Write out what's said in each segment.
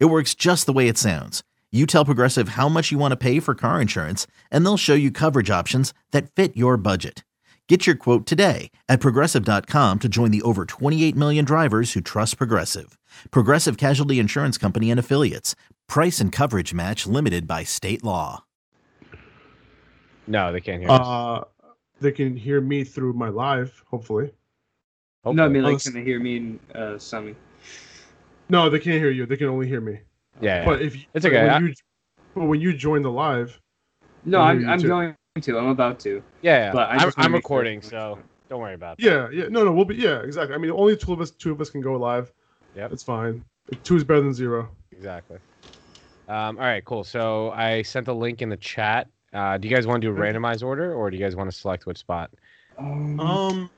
It works just the way it sounds. You tell Progressive how much you want to pay for car insurance, and they'll show you coverage options that fit your budget. Get your quote today at progressive.com to join the over 28 million drivers who trust Progressive. Progressive Casualty Insurance Company and Affiliates. Price and coverage match limited by state law. No, they can't hear us. Uh, they can hear me through my live, hopefully. Hopefully. No, I mean like Unless- can they hear me and uh, Sami? No, they can't hear you. They can only hear me. yeah, yeah. But if you, It's but okay. I- When you, but when you join the live, No, I'm I'm too. going to. I'm about to. yeah, yeah. but I I'm, I'm make sure recording, so don't worry about that. yeah, yeah, no, no, we'll be, yeah, exactly. I mean, only two of us, two of us can go live. Yeah. it's fine. Two is better than zero. Exactly. Um, all right, cool. So I sent the link in the chat. Uh, do you guys want to do a randomized order, or do you guys want to select which spot? Um,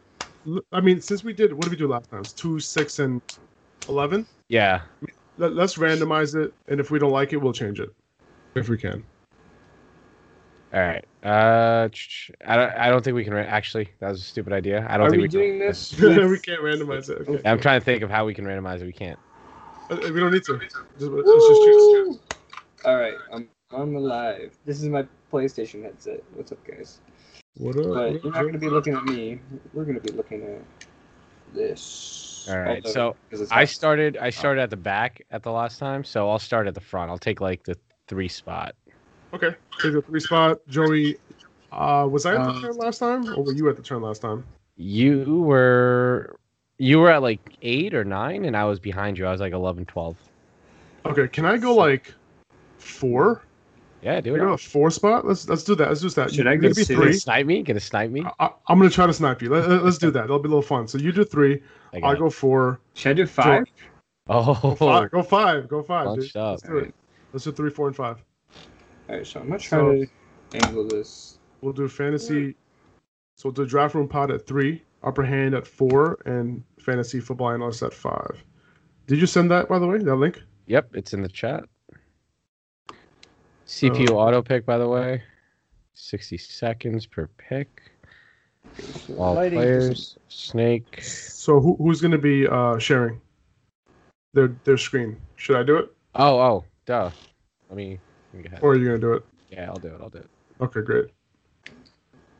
I mean, since we did, what did we do last time? It's two, six, and eleven. Yeah. Let, let's randomize it, and if we don't like it, we'll change it, if we can. All right. Uh, I don't. I don't think we can. Ra- actually, that was a stupid idea. I don't are think we we can- doing this? we with- can't randomize it. Okay. I'm trying to think of how we can randomize it. We can't. Uh, We don't need to. Just, let's just choose. All right, I'm I'm alive. This is my PlayStation headset. What's up, guys? What up? But you're not going to be looking at me. We're going to be looking at this. All right. Although- So 'cause I not- started. I started at the back at the last time, so I'll start at the front. I'll take like the three spot. Okay. Take the three spot. Joey, uh, was I at the Um, turn last time, or were you at the turn last time? You were. You were at like eight or nine, and I was behind you. I was like 11, 12. Okay. Can I go like four? Yeah, do Can I go a four spot? Let's let's do that. Let's do that. Should I You're gonna be three? snipe me? Gonna snipe me? I, I'm gonna try to snipe you. Let, us do that. That'll be a little fun. So you do three. I I'll it. go four. Should I do five? Oh, Go five. Go five. Go five. Dude. up. Let's do it. Let's do three, four, and five. All right, so I'm going to try to angle this. We'll do fantasy. So we'll do draft room pod at three, upper hand at four, and fantasy football analyst at five. Did you send that by the way? That link? Yep, it's in the chat. CPU auto pick, by the way. 60 seconds per pick. All Lighting players. Snake. So who, who's gonna be uh, sharing their their screen? Should I do it, Oh, oh, duh. Let me, let me go ahead. or are you gonna do it? Yeah, I'll do it. I'll do it. Okay, great.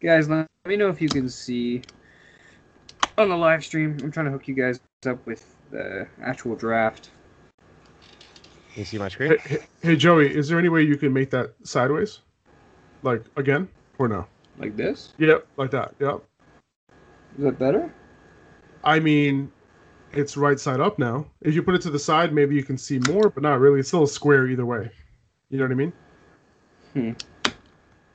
Guys, let me know if you can see on the live stream. I'm trying to hook you guys up with the actual draft. Can you see my screen? Hey, hey, hey, Joey, is there any way you can make that sideways, like again, or no? Like this? Yep, like that. Yep. Is that better? I mean, it's right side up now. If you put it to the side, maybe you can see more, but not really. It's still a square either way. You know what I mean? Hmm.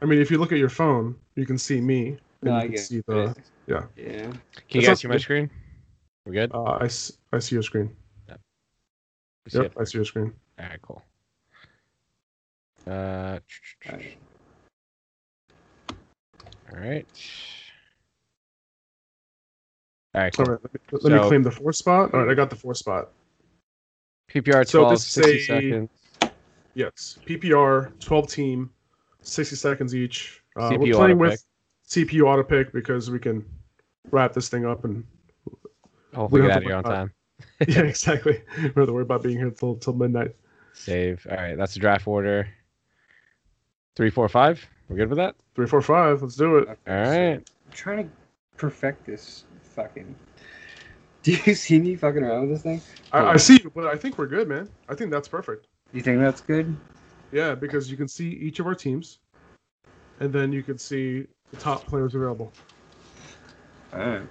I mean, if you look at your phone, you can see me, and No, you I can get see the. yeah. Yeah. Can you It's guys see my screen? We're good? Uh, I, s- I see your screen. You see Yep. I see your screen. All right, cool. Uh, Alright. all right. right, All Cool. right, let me, let me claim the fourth spot. All right, I got the fourth spot. PPR 12, So this 60 say- seconds. Yes, PPR, 12 team, 60 seconds each. Uh, CPU we're playing auto with CPU auto pick because we can wrap this thing up and Hopefully we get out of here on time. yeah, exactly. We don't have to worry about being here till till midnight. Save. All right, that's the draft order. Three, four, five. We're good with that? Three, four, five. Let's do it. Okay, All so. I'm trying to perfect this fucking. Do you see me fucking around with this thing? I, I see you, but I think we're good, man. I think that's perfect. You think that's good? Yeah, because you can see each of our teams, and then you can see the top players available. Alright.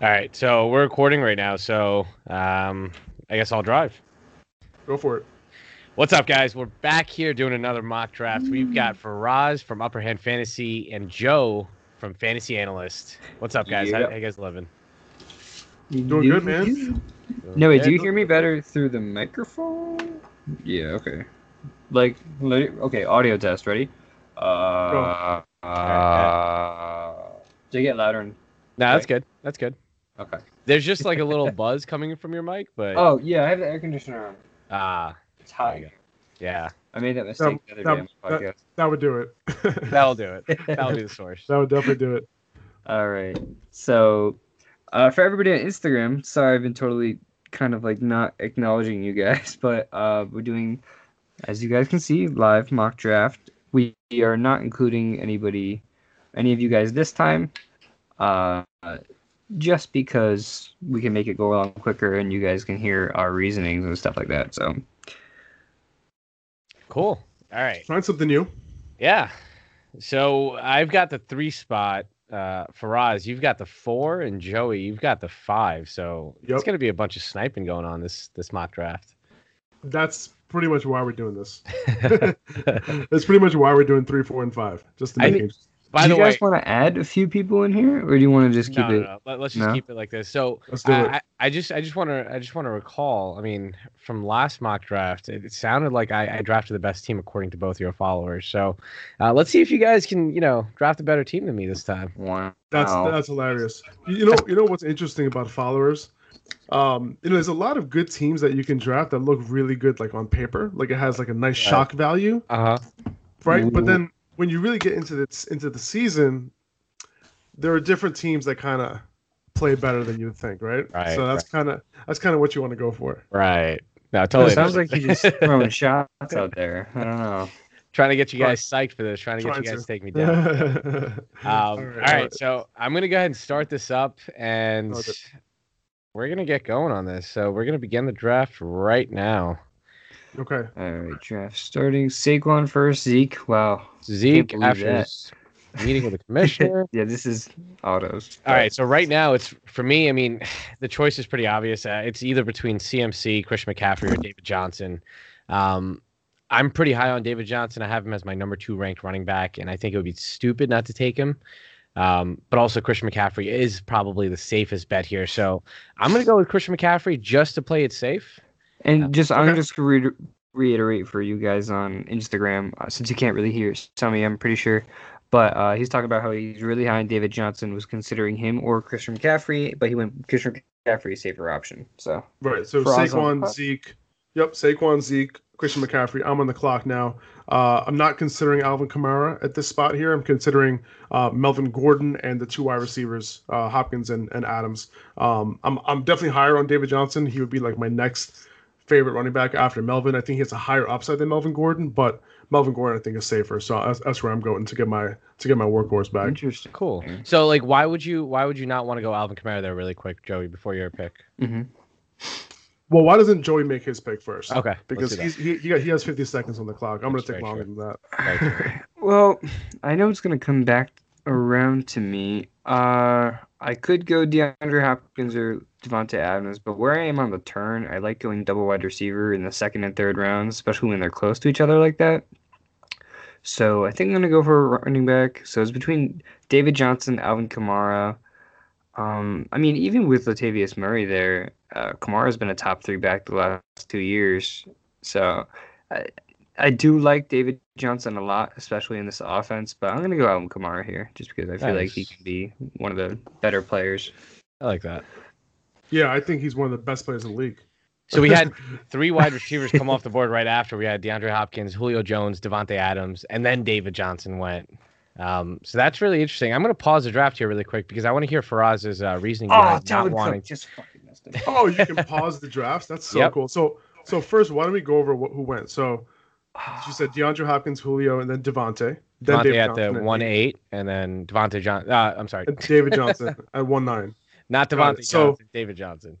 All right, so we're recording right now, so um, I guess I'll drive. Go for it. What's up, guys? We're back here doing another mock draft. We've got Faraz from Upper Hand Fantasy and Joe from Fantasy Analyst. What's up, guys? How, how you guys living? Doing good, man. No, wait, do you hear me better through the microphone? Yeah. Okay. Like, okay. Audio test. Ready? Uh. uh to get louder and. No, that's Okay. good. That's good. Okay. There's just like a little buzz coming from your mic, but Oh yeah, I have the air conditioner on. Ah, It's There hot. you go. yeah, I made that mistake the other day on that- That would do it. that'll do it. That'll be the source. that would definitely do it. All right. So, uh, for everybody on Instagram, sorry I've been totally kind of like not acknowledging you guys, but uh, we're doing, as you guys can see, live mock draft. We are not including anybody, any of you guys this time, uh, just because we can make it go along quicker and you guys can hear our reasonings and stuff like that. So, Cool. All right. Find something new. Yeah. So I've got the three spot. Uh, Faraz, you've got the four, and Joey, you've got the five. So it's gonna be a bunch of sniping going on this this mock draft. That's pretty much why we're doing this. That's pretty much why we're doing three, four, and five. Just to make mean- it. By do the you guys want to add a few people in here, or do you want to just keep no, no, it? no. Let, us just No? keep it like this. So Let's do I, it. I, I just I just want to I just want to recall. I mean, from last mock draft, it, it sounded like I, I drafted the best team according to both your followers. So uh, let's see if you guys can you know draft a better team than me this time. Wow. That's that's hilarious. You you know, you know what's interesting about followers? Um, you know, there's a lot of good teams that you can draft that look really good, like on paper. Like it has like a nice Yeah. shock value, Uh huh. right? Ooh. But then when you really get into the into the season, there are different teams that kind of play better than you would think, right? Right, So that's kind of that's kind of what you want to go for. Right. No, totally. It sounds like you're just throwing shots out there. I don't know. trying to get you guys psyched for this. Trying to get Trying you guys to. to take me down. Um, all right, so I'm gonna go ahead and start this up, and Okay. we're gonna get going on this. So we're gonna begin the draft right now. Okay. All right, draft starting. Saquon first. Zeke. Wow. Zeke after that. meeting with the commissioner. Yeah, this is autos. All right, so right now it's for me. I mean, the choice is pretty obvious. Uh, it's either between CMC, Christian McCaffrey, or David Johnson. Um, I'm pretty high on David Johnson. I have him as my number two ranked running back, and I think it would be stupid not to take him. Um, but also Christian McCaffrey is probably the safest bet here. So I'm gonna go with Christian McCaffrey just to play it safe. And just I'm just re- reiterate for you guys on Instagram uh, since you can't really hear tell me I'm pretty sure, but uh, he's talking about how he's really high on David Johnson was considering him or Christian McCaffrey, but he went Christian McCaffrey safer option. So Right. So Faraz on the Saquon? Zeke. Yep. Saquon, Zeke, Christian McCaffrey. I'm on the clock now. Uh, I'm not considering Alvin Kamara at this spot here. I'm considering uh, Melvin Gordon and the two wide receivers, uh, Hopkins and, and Adams. Um, I'm I'm definitely higher on David Johnson. He would be like my next favorite running back after Melvin. I think he has a higher upside than Melvin Gordon, but Melvin Gordon I think is safer. So that's, that's where I'm going to get my to get my workhorse back. interesting. Cool. So like, why would you why would you not want to go Alvin Kamara there really quick, Joey, before your pick? hmm Well, why doesn't Joey make his pick first? Okay, Because he's, he he, he has 50 seconds on the clock. I'm going to take longer true. than that. Well, I know it's gonna come back around to me. Uh, I could go DeAndre Hopkins or Davante Adams, but where I am on the turn, I like going double wide receiver in the second and third rounds, especially when they're close to each other like that. So I think I'm gonna go for a running back. So it's between David Johnson, Alvin Kamara. Um, I mean, even with Latavius Murray there, uh, Kamara's been a top three back the last two years. So I, I do like David Johnson a lot, especially in this offense. But I'm gonna go Alvin Kamara here, just because I feel like he can be one of the better players. I like that. Yeah, I think he's one of the best players in the league. So we had three wide receivers come off the board right after. We had DeAndre Hopkins, Julio Jones, Davante Adams, and then David Johnson went. Um, so that's really interesting. I'm going to pause the draft here really quick because I want to hear Faraz's uh, reason behind not wanting. just fucking messed it. Oh, you can pause the drafts. That's so Yep. cool. So, so first, why don't we go over what, who went? So, you said DeAndre Hopkins, Julio, and then Davante. Then Devontae David at Johnson the at one eight, eight, and then Devontae Johnson. Uh, I'm sorry, David Johnson at one nine. Not. Devontae So- Johnson. David Johnson.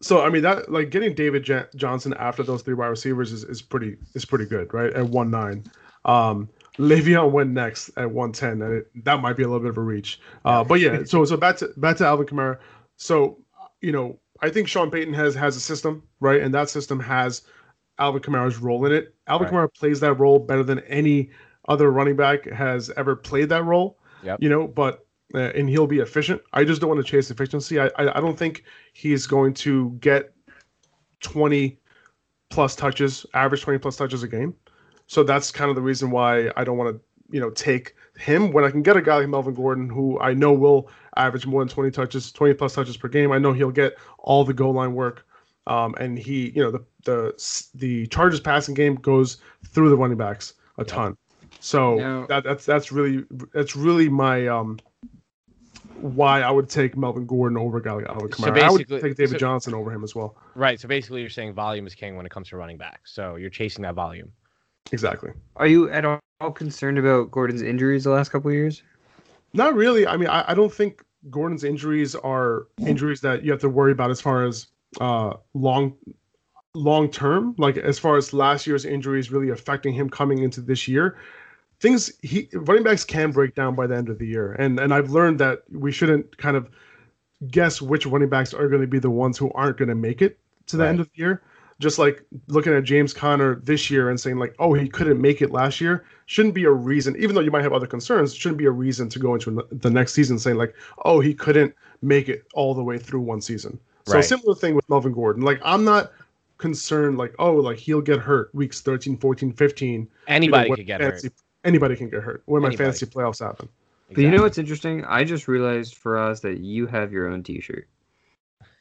So, I mean, that like getting David Jan- Johnson after those three wide receivers is, is pretty is pretty good, right? At one nine. Um, Le'Veon went next at one ten, and it, that might be a little bit of a reach. Uh, but yeah, so so back to back to Alvin Kamara. So, you know, I think Sean Payton has has a system, right? And that system has Alvin Kamara's role in it. Alvin Right. Kamara plays that role better than any other running back has ever played that role. Yep. You know, but and he'll be efficient. I just don't want to chase efficiency. I, I I don't think he's going to get 20 plus touches, average 20 plus touches a game. So that's kind of the reason why I don't want to, you know, take him when I can get a guy like Melvin Gordon, who I know will average more than 20 touches, 20 plus touches per game. I know he'll get all the goal line work. Um, and he, you know, the the the Chargers passing game goes through the running backs a ton. So Now- that, that's that's really that's really my um why I would take Melvin Gordon over a guy like Alvin So Kamara. I would take David so- Johnson over him as well. Right. So basically, you're saying volume is king when it comes to running back. So you're chasing that volume. Exactly. Are you at all concerned about Gordon's injuries the last couple of years? Not really. I mean, I, I don't think Gordon's injuries are injuries that you have to worry about as far as uh, long long term. Like as far as last year's injuries really affecting him coming into this year. Things he running backs can break down by the end of the year, and and I've learned that we shouldn't kind of guess which running backs are going to be the ones who aren't going to make it to the Right. end of the year. Just like looking at James Conner this year and saying like, oh, he couldn't make it last year, shouldn't be a reason. Even though you might have other concerns, shouldn't be a reason to go into the next season saying like, oh, he couldn't make it all the way through one season. So Right. similar thing with Melvin Gordon. Like I'm not concerned like, oh, like he'll get hurt weeks 13, 14, 15. you know, Anybody could get hurt. Anybody can get hurt when my Anybody. fantasy playoffs happen. But you know what's interesting? I just realized Faraz that you have your own T-shirt.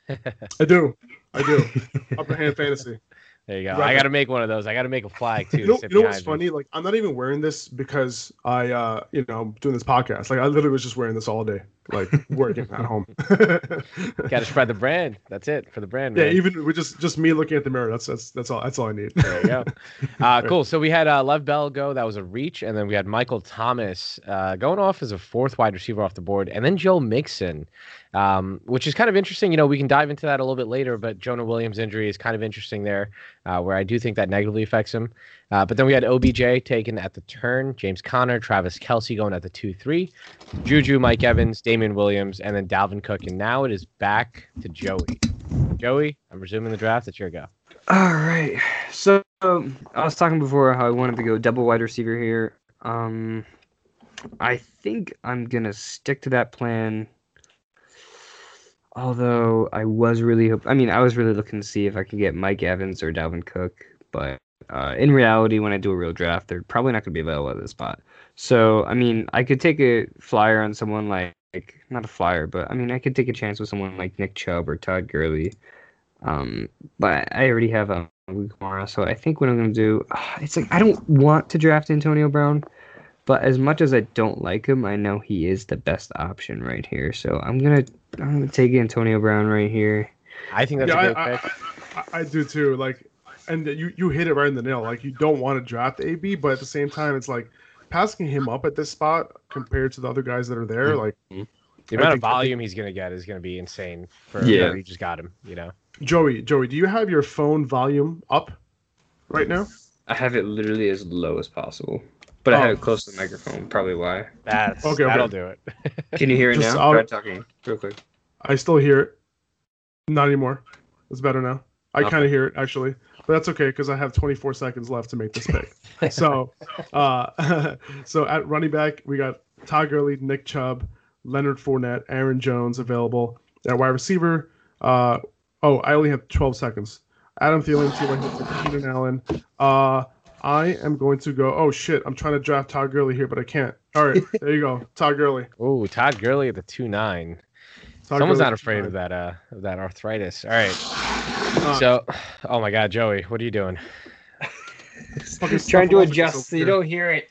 I do. I do. Upper hand fantasy. There you go. Right. I got to make one of those. I got to make a flag too. You know, sit you know what's me. funny? Like I'm not even wearing this because I, uh, you know, I'm doing this podcast. Like I literally was just wearing this all day, like working at home. Got to spread the brand. That's it for the brand. yeah, man. even with just just me looking at the mirror. That's that's that's all. That's all I need. There you go. Uh, cool. So we had uh, Lev Bell go. That was a reach, and then we had Michael Thomas uh, going off as a fourth wide receiver off the board, and then Joe Mixon, um, which is kind of interesting. You know, we can dive into that a little bit later, but Jonah Williams' injury is kind of interesting there, uh, where I do think that negatively affects him. Uh, but then we had OBJ taken at the turn, James Conner, Travis Kelce going at the two three, Juju, Mike Evans, Damien Williams, and then Dalvin Cook, and now it is back to Joey. Joey, I'm resuming the draft. It's your go. All right. So um, I was talking before how I wanted to go double wide receiver here. Um, I think I'm gonna stick to that plan. Although I was really, hope- I mean, I was really looking to see if I could get Mike Evans or Dalvin Cook, but uh, in reality, when I do a real draft, they're probably not gonna be available at this spot. So I mean, I could take a flyer on someone like, like not a flyer, but I mean, I could take a chance with someone like Nick Chubb or Todd Gurley. Um, but I already have a Kamara, so I think what I'm gonna do, it's like I don't want to draft Antonio Brown, but as much as I don't like him, I know he is the best option right here. So I'm gonna I'm gonna take Antonio Brown right here. I think that's yeah, a great I, pick. I, I, I do too. Like, and you you hit it right in the nail. Like, you don't want to draft AB, but at the same time, it's like passing him up at this spot compared to the other guys that are there. Mm-hmm. Like, mm-hmm. The I amount of think- think- volume he's going to get is going to be insane for Yeah. whoever you just got him. You know, Joey, Joey, do you have your phone volume up right now? I have it literally as low as possible, but I Oh. have it oh. close to the microphone. Probably why. that's Okay, okay. that'll do it. Can you hear it Just- now? I'll- Try talking real quick. I still hear it. Not anymore. It's better now. I Okay. kind of hear it actually, but that's okay because I have 24 seconds left to make this pick. so, uh, so at running back we got Todd Gurley, Nick Chubb, Leonard Fournette, Aaron Jones available. At wide receiver, uh, oh, I only have 12 seconds. Adam Thielen, T.Y. Hilton, Keenan Allen. Uh, I am going to go. Oh shit! I'm trying to draft Todd Gurley here, but I can't. All right, there you go, Todd Gurley. Oh, Todd Gurley at the two nine. Todd Someone's Gurley, not afraid of that uh of that arthritis. All right. Uh, So, oh my God, Joey, what are you doing? fucking Trying to adjust so you don't hear it.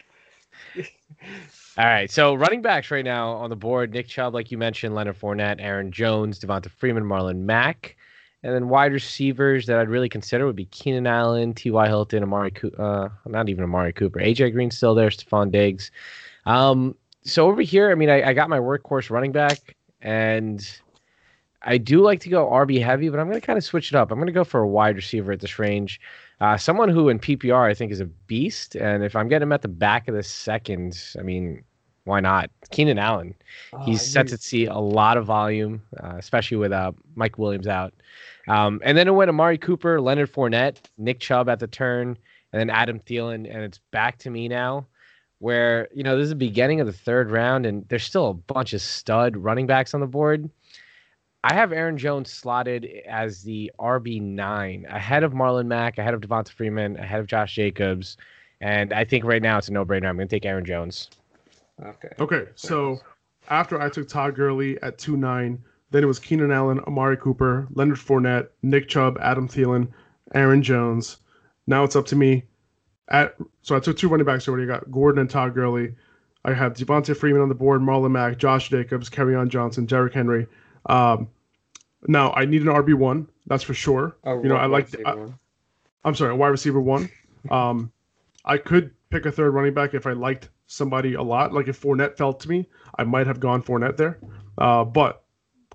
All right, so running backs right now on the board: Nick Chubb, like you mentioned, Leonard Fournette, Aaron Jones, Devonta Freeman, Marlon Mack, and then wide receivers that I'd really consider would be Keenan Allen, T.Y. Hilton, Amari, Coo- uh, not even Amari Cooper, AJ Green still there, Stefon Diggs. Um, so over here, I mean, I, I got my workhorse running back, and I do like to go RB heavy, but I'm going to kind of switch it up. I'm going to go for a wide receiver at this range. Uh, someone who in PPR I think is a beast, and if I'm getting him at the back of the second, I mean, why not? Keenan Allen. He's set to see a lot of volume, uh, especially with uh, Mike Williams out. Um, and then it went Amari Cooper, Leonard Fournette, Nick Chubb at the turn, and then Adam Thielen, and it's back to me now. Where you know this is the beginning of the third round, and there's still a bunch of stud running backs on the board. I have Aaron Jones slotted as the RB nine, ahead of Marlon Mack, ahead of Devonta Freeman, ahead of Josh Jacobs, and I think right now it's a no brainer. I'm going to take Aaron Jones. Okay. Okay, so after I took Todd Gurley at two nine, then it was Keenan Allen, Amari Cooper, Leonard Fournette, Nick Chubb, Adam Thielen, Aaron Jones. Now it's up to me. At so I took two running backs already. I got Gordon and Todd Gurley. I have Devonta Freeman on the board, Marlon Mack, Josh Jacobs, Kerryon Johnson, Derrick Henry. Um, now I need an RB one, that's for sure. Oh, you know, I like. I, I'm sorry, a wide receiver one. Um, I could pick a third running back if I liked somebody a lot. Like if Fournette felt to me, I might have gone Fournette there. Uh, but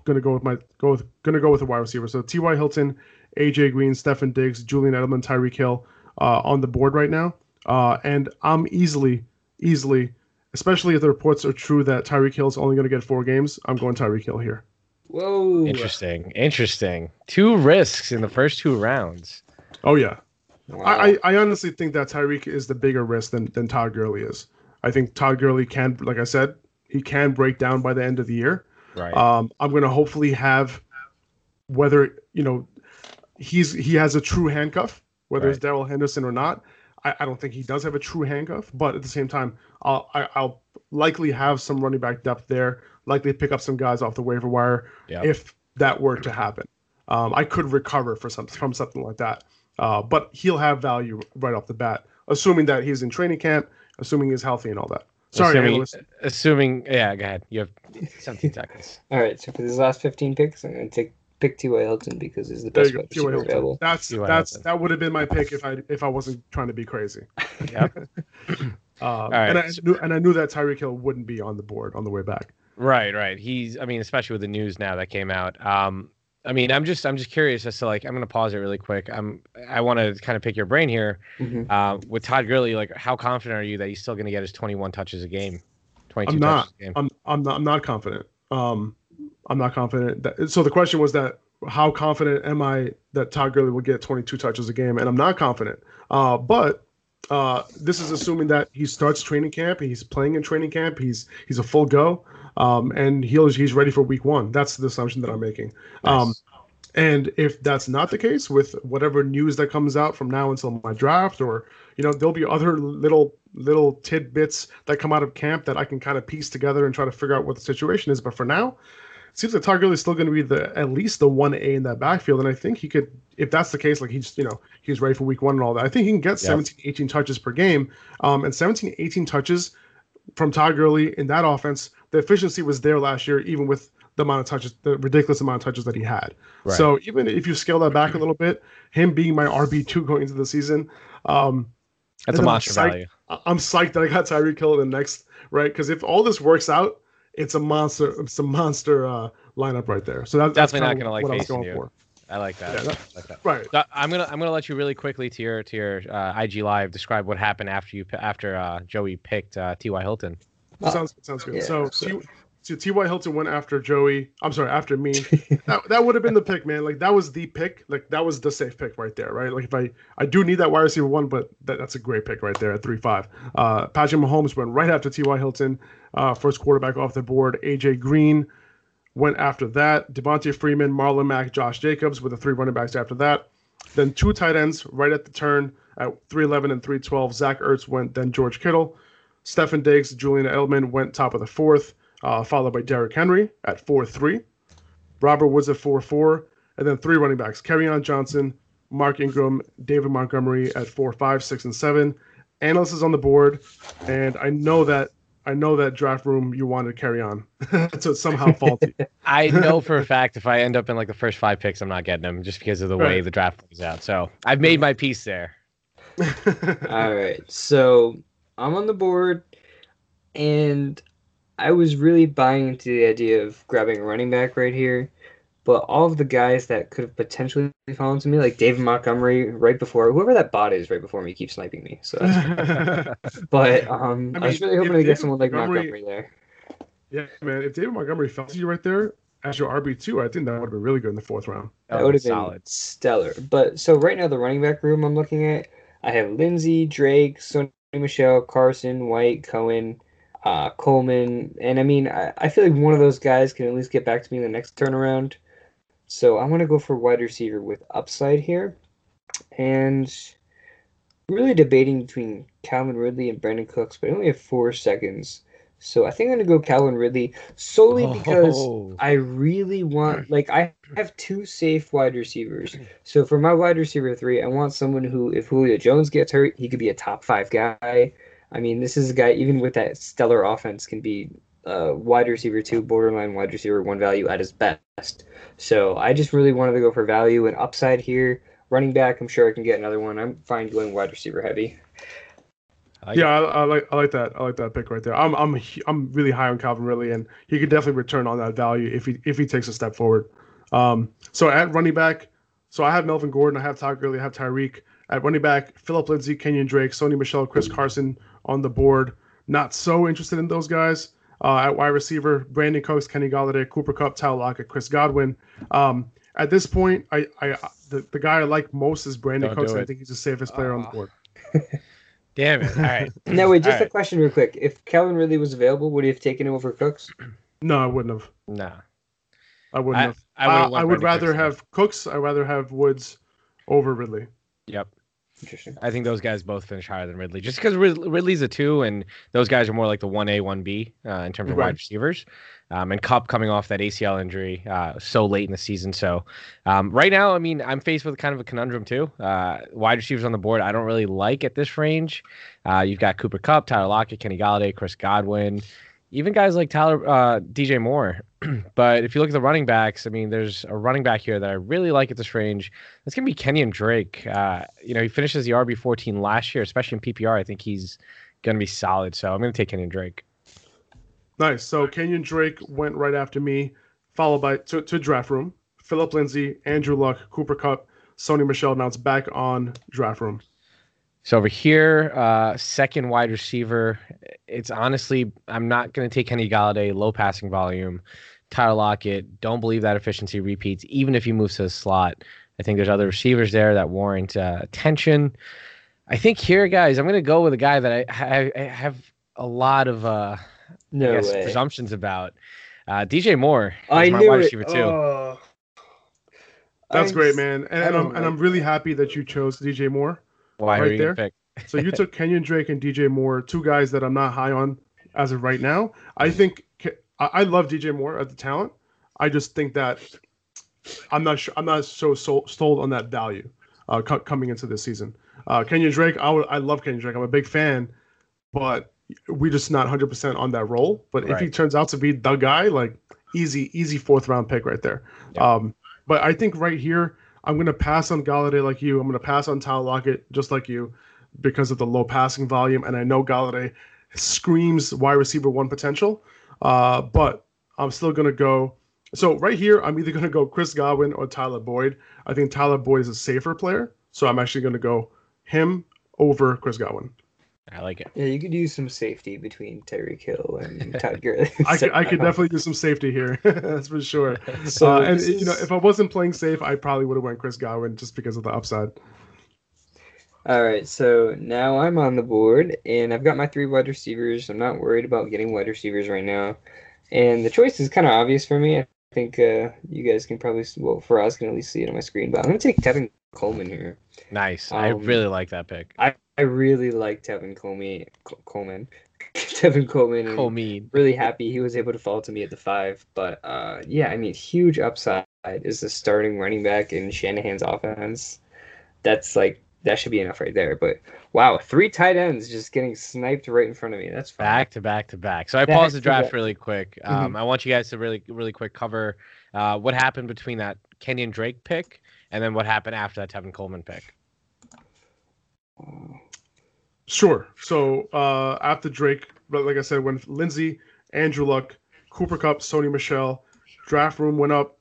gonna go with my go with gonna go with a wide receiver. So T.Y. Hilton, AJ Green, Stefon Diggs, Julian Edelman, Tyreek Hill uh, on the board right now. Uh, and I'm easily, easily, especially if the reports are true that Tyreek Hill is only gonna get four games, I'm going Tyreek Hill here. Whoa. Interesting. Interesting. Two risks in the first two rounds. Oh yeah, Wow. I, I I honestly think that Tyreek is the bigger risk than than Todd Gurley is. I think Todd Gurley can, like I said, he can break down by the end of the year. Right. Um, I'm going to hopefully have whether you know he's he has a true handcuff, whether it's Darrell Henderson or not. I, I don't think he does have a true handcuff, but at the same time, I'll I, I'll likely have some running back depth there. Likely pick up some guys off the waiver wire Yep. if that were to happen. Um, I could recover for some from something like that, uh, but he'll have value right off the bat, assuming that he's in training camp, assuming he's healthy and all that. Sorry, assuming, assuming, yeah, go ahead. You have 17 seconds. All right, so for these last 15 picks, I'm going to take pick T.Y. Hilton because he's the best you wide T.Y. receiver available. That's T.Y. that's Hilton. that would have been my pick if I if I wasn't trying to be crazy. Yep. Uh, right, and I knew and I knew that Tyreek Hill wouldn't be on the board on the way back. Right, right. He's I mean, especially with the news now that came out. Um I mean, I'm just I'm just curious as to like I'm gonna pause it really quick. I'm I want to kind of pick your brain here. Mhm. Uh, with Todd Gurley, like how confident are you that he's still gonna get his 21 touches a game, 22 I'm not. touches a game? I'm I'm not I'm not confident. Um, I'm not confident. That, so the question was that how confident am I that Todd Gurley will get 22 touches a game? And I'm not confident. Uh, but uh, this is assuming that he starts training camp. He's playing in training camp. He's he's a full go, um, and he's he's ready for week one. That's the assumption that I'm making. Um, and if that's not the case, with whatever news that comes out from now until my draft, or you know, there'll be other little little tidbits that come out of camp that I can kind of piece together and try to figure out what the situation is. But for now, seems like Todd Gurley is still going to be the at least the one A in that backfield, and I think he could, if that's the case, like he's you know he's ready for week one and all that. I think he can get 17, 18 touches per game, um, and 17, 18 touches from Todd Gurley in that offense. The efficiency was there last year, even with the amount of touches, the ridiculous amount of touches that he had. Right. So even if you scale that back a little bit, him being my RB two going into the season, um, That's a and I'm monster psyched- value. I'm psyched that I got Tyreek Hill in the next right because if all this works out, it's a monster. It's a monster uh, lineup right there. So that, that's Definitely not gonna like what I was going you. for. I like that. Yeah, that- I like that. Right. So I'm gonna I'm gonna let you really quickly to your to your uh, IG live describe what happened after you after uh, Joey picked uh, T.Y. Hilton. Oh, sounds sounds good. yeah, so, so- so T.Y. Hilton went after Joey. I'm sorry, after me. that, that would have been the pick, man. Like that was the pick. Like that was the safe pick right there, right? Like if I I do need that wide receiver one, but that, that's a great pick right there at three five. Uh, Patrick Mahomes went right after T.Y. Hilton, uh, first quarterback off the board. AJ Green went after that. Devonta Freeman, Marlon Mack, Josh Jacobs with the three running backs after that. Then two tight ends right at the turn at 311 and 312. Zach Ertz went, then George Kittle. Stefon Diggs, Julian Edelman went top of the fourth, uh, followed by Derrick Henry at 4 3. Robert Woods at 4 4. And then three running backs Kerryon Johnson, Mark Ingram, David Montgomery at 4 5, 6, and 7. Analysts is on the board. And I know that. I know that draft room you wanted to carry on. so it's somehow faulty. I know for a fact if I end up in like the first five picks, I'm not getting them just because of the way the draft plays out. So I've made my piece there. All right, so I'm on the board, and I was really buying into the idea of grabbing a running back right here. But all of the guys that could have potentially fallen to me, like David Montgomery, right before whoever that bot is right before me, keeps sniping me. So, but um, I, I was really hoping if to get someone like Montgomery- Montgomery there. Yeah, man. If David Montgomery fell to you right there as your RB two, I think that would have been really good in the fourth round. That would have been solid. stellar. But so right now, the running back room I'm looking at, I have Lindsay, Drake, Sony Michel, Carson, White, Cohen, uh, Coleman, and I mean, I, I feel like one of those guys can at least get back to me in the next turnaround. So I'm gonna go for wide receiver with upside here, and really debating between Calvin Ridley and Brandin Cooks, but I only have four seconds. So I think I'm gonna go Calvin Ridley solely because Oh. I really want like I have two safe wide receivers. So for my wide receiver three, I want someone who, if Julio Jones gets hurt, he could be a top five guy. I mean, this is a guy even with that stellar offense can be uh, wide receiver two, borderline wide receiver one value at his best. So I just really wanted to go for value and upside here. Running back, I'm sure I can get another one. I'm fine going wide receiver heavy. I like yeah, I, I like I like that. I like that pick right there. I'm I'm I'm really high on Calvin Ridley, and he could definitely return on that value if he if he takes a step forward. Um, so at running back, so I have Melvin Gordon, I have Todd Gurley, I have Tyreek. At running back, Phillip Lindsay, Kenyan Drake, Sony Michel, Chris Carson on the board. Not so interested in those guys. Uh, at wide receiver, Brandin Cooks, Kenny Golladay, Cooper Kupp, Tyler Lockett, Chris Godwin. Um, at this point, I, I the, the guy I like most is Brandin Don't Cooks. and I think he's the safest player on the Ah. board. Damn it. All right. Now, wait, just All a question real quick. If Calvin Ridley was available, would he have taken him over Cooks? No, I wouldn't have. No. I wouldn't I, have. I, I, would've I would Brandin rather Cooks, though. have Cooks. I'd rather have Woods over Ridley. Yep. Interesting. I think those guys both finish higher than Ridley, just because Ridley's a two, and those guys are more like the one A, one B uh, in terms of Right. wide receivers. Um, and Kupp coming off that ACL injury uh, so late in the season. So um, right now, I mean, I'm faced with kind of a conundrum too. Uh, wide receivers on the board, I don't really like at this range. Uh, you've got Cooper Kupp, Tyler Lockett, Kenny Golladay, Chris Godwin, even guys like Tyler uh, DJ Moore. but if you look at the running backs, I mean, there's a running back here that I really like at this range. That's gonna be Kenyan Drake. Uh, you know, he finishes the RB 14 last year, especially in PPR. I think he's gonna be solid. So I'm gonna take Kenyan Drake. Nice. So Kenyan Drake went right after me, followed by to, to draft room. Phillip Lindsay, Andrew Luck, Cooper Kupp, Sony Michel. Now it's back on draft room. So over here, uh, second wide receiver. It's honestly, I'm not going to take Kenny Golladay, low passing volume. Tyler Lockett, don't believe that efficiency repeats, even if he moves to the slot. I think there's other receivers there that warrant uh, attention. I think here, guys, I'm going to go with a guy that I, I, I have a lot of uh, I No guess, presumptions about. Uh, DJ Moore is I my knew wide it. too. Oh. That's I'm great, man. And, I and I'm don't and I'm really happy that you chose DJ Moore. Why right are you gonna there. So you took Kenyan Drake and DJ Moore, two guys that I'm not high on as of right now. I think I, love DJ Moore as the talent. I just think that I'm not sure. I'm not so sold, on that value uh, coming into this season. Uh, Kenyan Drake, I would, I love Kenyan Drake. I'm a big fan, but we're just not 100 percent on that role. But if he turns out to be the guy, like easy, easy fourth round pick right there. Yeah. Um, but I think right here, I'm gonna pass on Golladay like you. I'm gonna pass on Tyler Lockett just like you because of the low passing volume, and I know Golladay screams wide receiver one potential. Uh, but I'm still gonna go. So right here, I'm either gonna go Chris Godwin or Tyler Boyd. I think Tyler Boyd is a safer player, so I'm actually gonna go him over Chris Godwin. I like it. Yeah, you could use some safety between Tyreek Hill and Todd Gurley. I could, I could definitely do some safety here. That's for sure. So uh, and this you know, if I wasn't playing safe, I probably would have went Chris Godwin just because of the upside. All right, so now I'm on the board and I've got my three wide receivers. I'm not worried about getting wide receivers right now. And the choice is kind of obvious for me. I think uh, you guys can probably, well, Faraz, can at least see it on my screen. But I'm going to take Tevin Coleman here. Nice. I Um, really like that pick. I, I really like Tevin Coleman. Coleman. Tevin Coleman. Comey. Really happy he was able to fall to me at the five. But uh, yeah, I mean, huge upside is the starting running back in Shanahan's offense. That's like, that should be enough right there. But wow, three tight ends just getting sniped right in front of me. That's fine. back to back to back. So I Back paused the draft back. really quick. Um, I want you guys to really, really quick cover uh, what happened between that Kenyan Drake pick and then what happened after that Tevin Coleman pick. Sure. So uh, after Drake, but like I said, when Lindsay, Andrew Luck, Cooper Kupp, Sony Michel, draft room went up,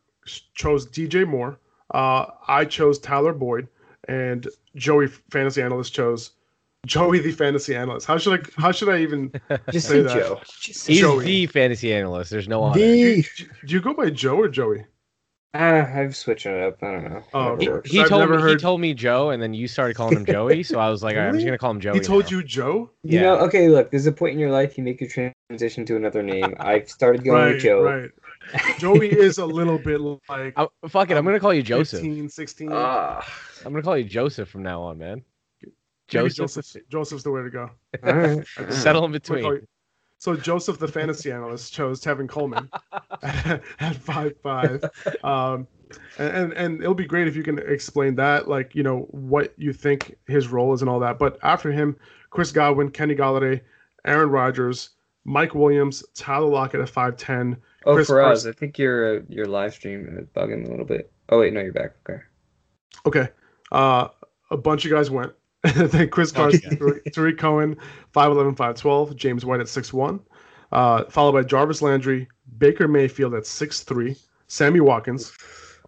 chose DJ Moore. Uh, I chose Tyler Boyd, and Joey, fantasy analyst, chose Joey, the fantasy analyst. How should I? How should I even? Just Say say that. Joe. Just He's Joey. the fantasy analyst. There's no other. the. Do you go by Joe or Joey? Uh, I've switched it up. I don't know. Oh, He, he told never me he told me Joe, and then you started calling him Joey. So I was like, all right, I'm just gonna call him Joey. He told now. you Joe. You Yeah. know, okay, look, there's a point in your life you make your transition to another name. I've started going Right. with Joe. Right. Joey is a little bit like I, fuck it, I'm Um, gonna call you Joseph. 15, 16. Ah, I'm gonna call you Joseph from now on, man. Joseph, Joseph. Joseph's the way to go. all right. settle in We'll between. So Joseph, the fantasy analyst, chose Tevin Coleman at five five, um, and, and and it'll be great if you can explain that, like you know what you think his role is and all that. But after him, Chris Godwin, Kenny Golladay, Aaron Rodgers, Mike Williams, Tyler Lockett at five ten. Oh, Chris Faraz, I think your uh, your live stream is bugging a little bit. Oh wait, no, you're back. Okay. Okay, uh, a bunch of guys went. then Chris Bunch of Carson, Tarik Tarik Cohen, 5'11", 5'12", James White at 6'1", uh, followed by Jarvis Landry, Baker Mayfield at 6'3", Sammy Watkins,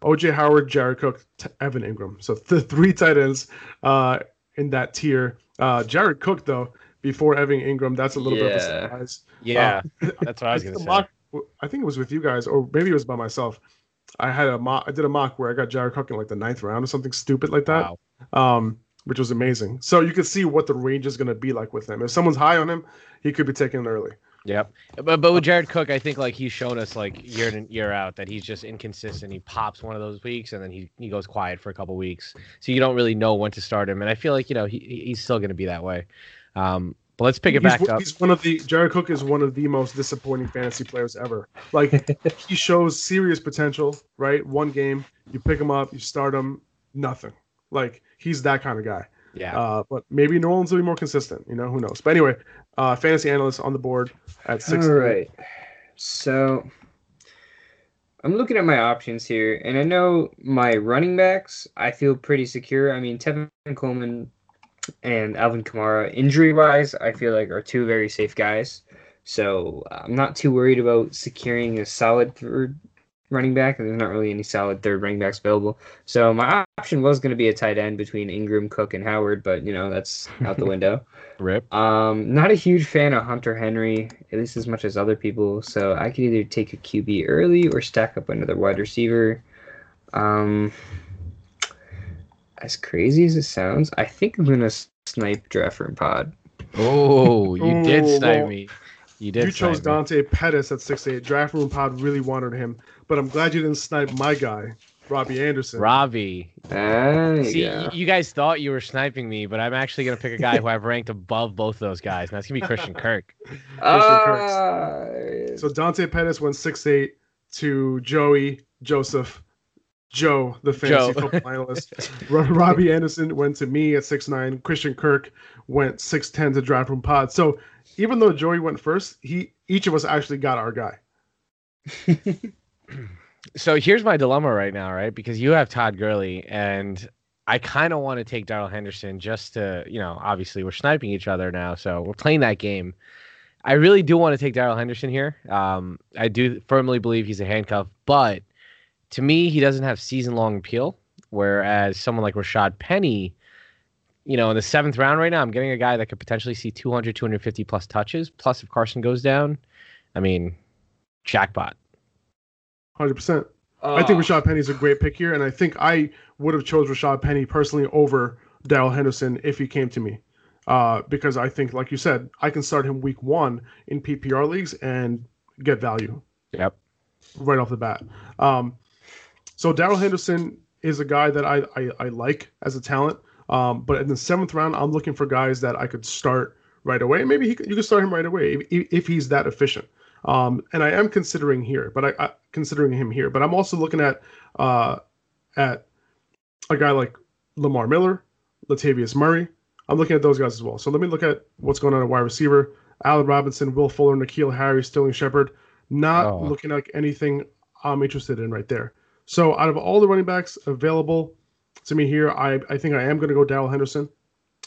OJ Howard, Jared Cook, T- Evan Engram. So the three tight ends uh, in that tier. Uh, Jared Cook, though, before Evan Engram, that's a little bit of a surprise. Yeah, that's what I was gonna say. mock- I think it was with you guys, or maybe it was by myself. I had a mock. I did a mock where I got Jared Cook in like the ninth round or something stupid like that Wow. um, which was amazing. So you can see what the range is going to be like with him. If someone's high on him, he could be taken early. Yep. But but with Jared Cook, I think like he's shown us like year in year out that he's just inconsistent. He pops one of those weeks and then he, he goes quiet for a couple weeks. So you don't really know when to start him. And I feel like, you know, he he's still gonna be that way. Um but let's pick it he's, back up. he's one of the Jared Cook is one of the most disappointing fantasy players ever. Like he shows serious potential, right? One game, you pick him up, you start him, nothing. Like he's that kind of guy. Yeah. Uh, but maybe New Orleans will be more consistent. You know, who knows? But anyway, uh, fantasy analyst on the board at six. All right. So I'm looking at my options here, and I know my running backs. I feel pretty secure. I mean, Tevin Coleman and Alvin Kamara, injury wise, I feel like are two very safe guys. So I'm not too worried about securing a solid third running back. And there's not really any solid third running backs available. So my option was going to be a tight end between Engram, Cook, and Howard, but you know that's out the window. Rip. Um, not a huge fan of Hunter Henry, at least as much as other people. So I could either take a QB early or stack up another wide receiver. Um, as crazy as it sounds, I think I'm gonna snipe draft room pod. Oh, you did snipe well, me. You did You chose snipe me. Dante Pettis at six eight. Draft room pod really wanted him, but I'm glad you didn't snipe my guy, Robbie Anderson. Robbie. Ah, See, yeah. you guys thought you were sniping me, but I'm actually gonna pick a guy who I've ranked above both of those guys. Now it's gonna be Christian Kirk. There. So Dante Pettis went six eight to Joey Joseph, Joe, the fantasy Joe. football analyst. Ro- Robbie Anderson went to me at six nine. Christian Kirk went six ten to draft room pod. So even though Joey went first, he each of us actually got our guy. So here's my dilemma right now, right? Because you have Todd Gurley, and I kind of want to take Darrell Henderson just to, you know, obviously we're sniping each other now, so we're playing that game. I really do want to take Darrell Henderson here. Um, I do firmly believe he's a handcuff, but to me, he doesn't have season long appeal. Whereas someone like Rashaad Penny, you know, in the seventh round right now, I'm getting a guy that could potentially see 200, 250 plus touches. Plus, if Carson goes down, I mean, jackpot. Hundred percent. I think Ah. Rashaad Penny's a great pick here, and I think I would have chose Rashaad Penny personally over Darrell Henderson if he came to me, uh, because I think, like you said, I can start him week one in PPR leagues and get value Yep. right off the bat. Um, so Darrell Henderson is a guy that I, I, I like as a talent, um, but in the seventh round, I'm looking for guys that I could start right away. Maybe he, could- you could start him right away if, if he's that efficient. Um, and I am considering here, but I, I considering him here, but I'm also looking at uh, at a guy like Lamar Miller, Latavius Murray. I'm looking at those guys as well. So let me look at what's going on at wide receiver. Allen Robinson, Will Fuller, N'Keal Harry, Sterling Shepard. Not Oh. looking like anything I'm interested in right there. So out of all the running backs available to me here, I, I think I am going to go Darrell Henderson,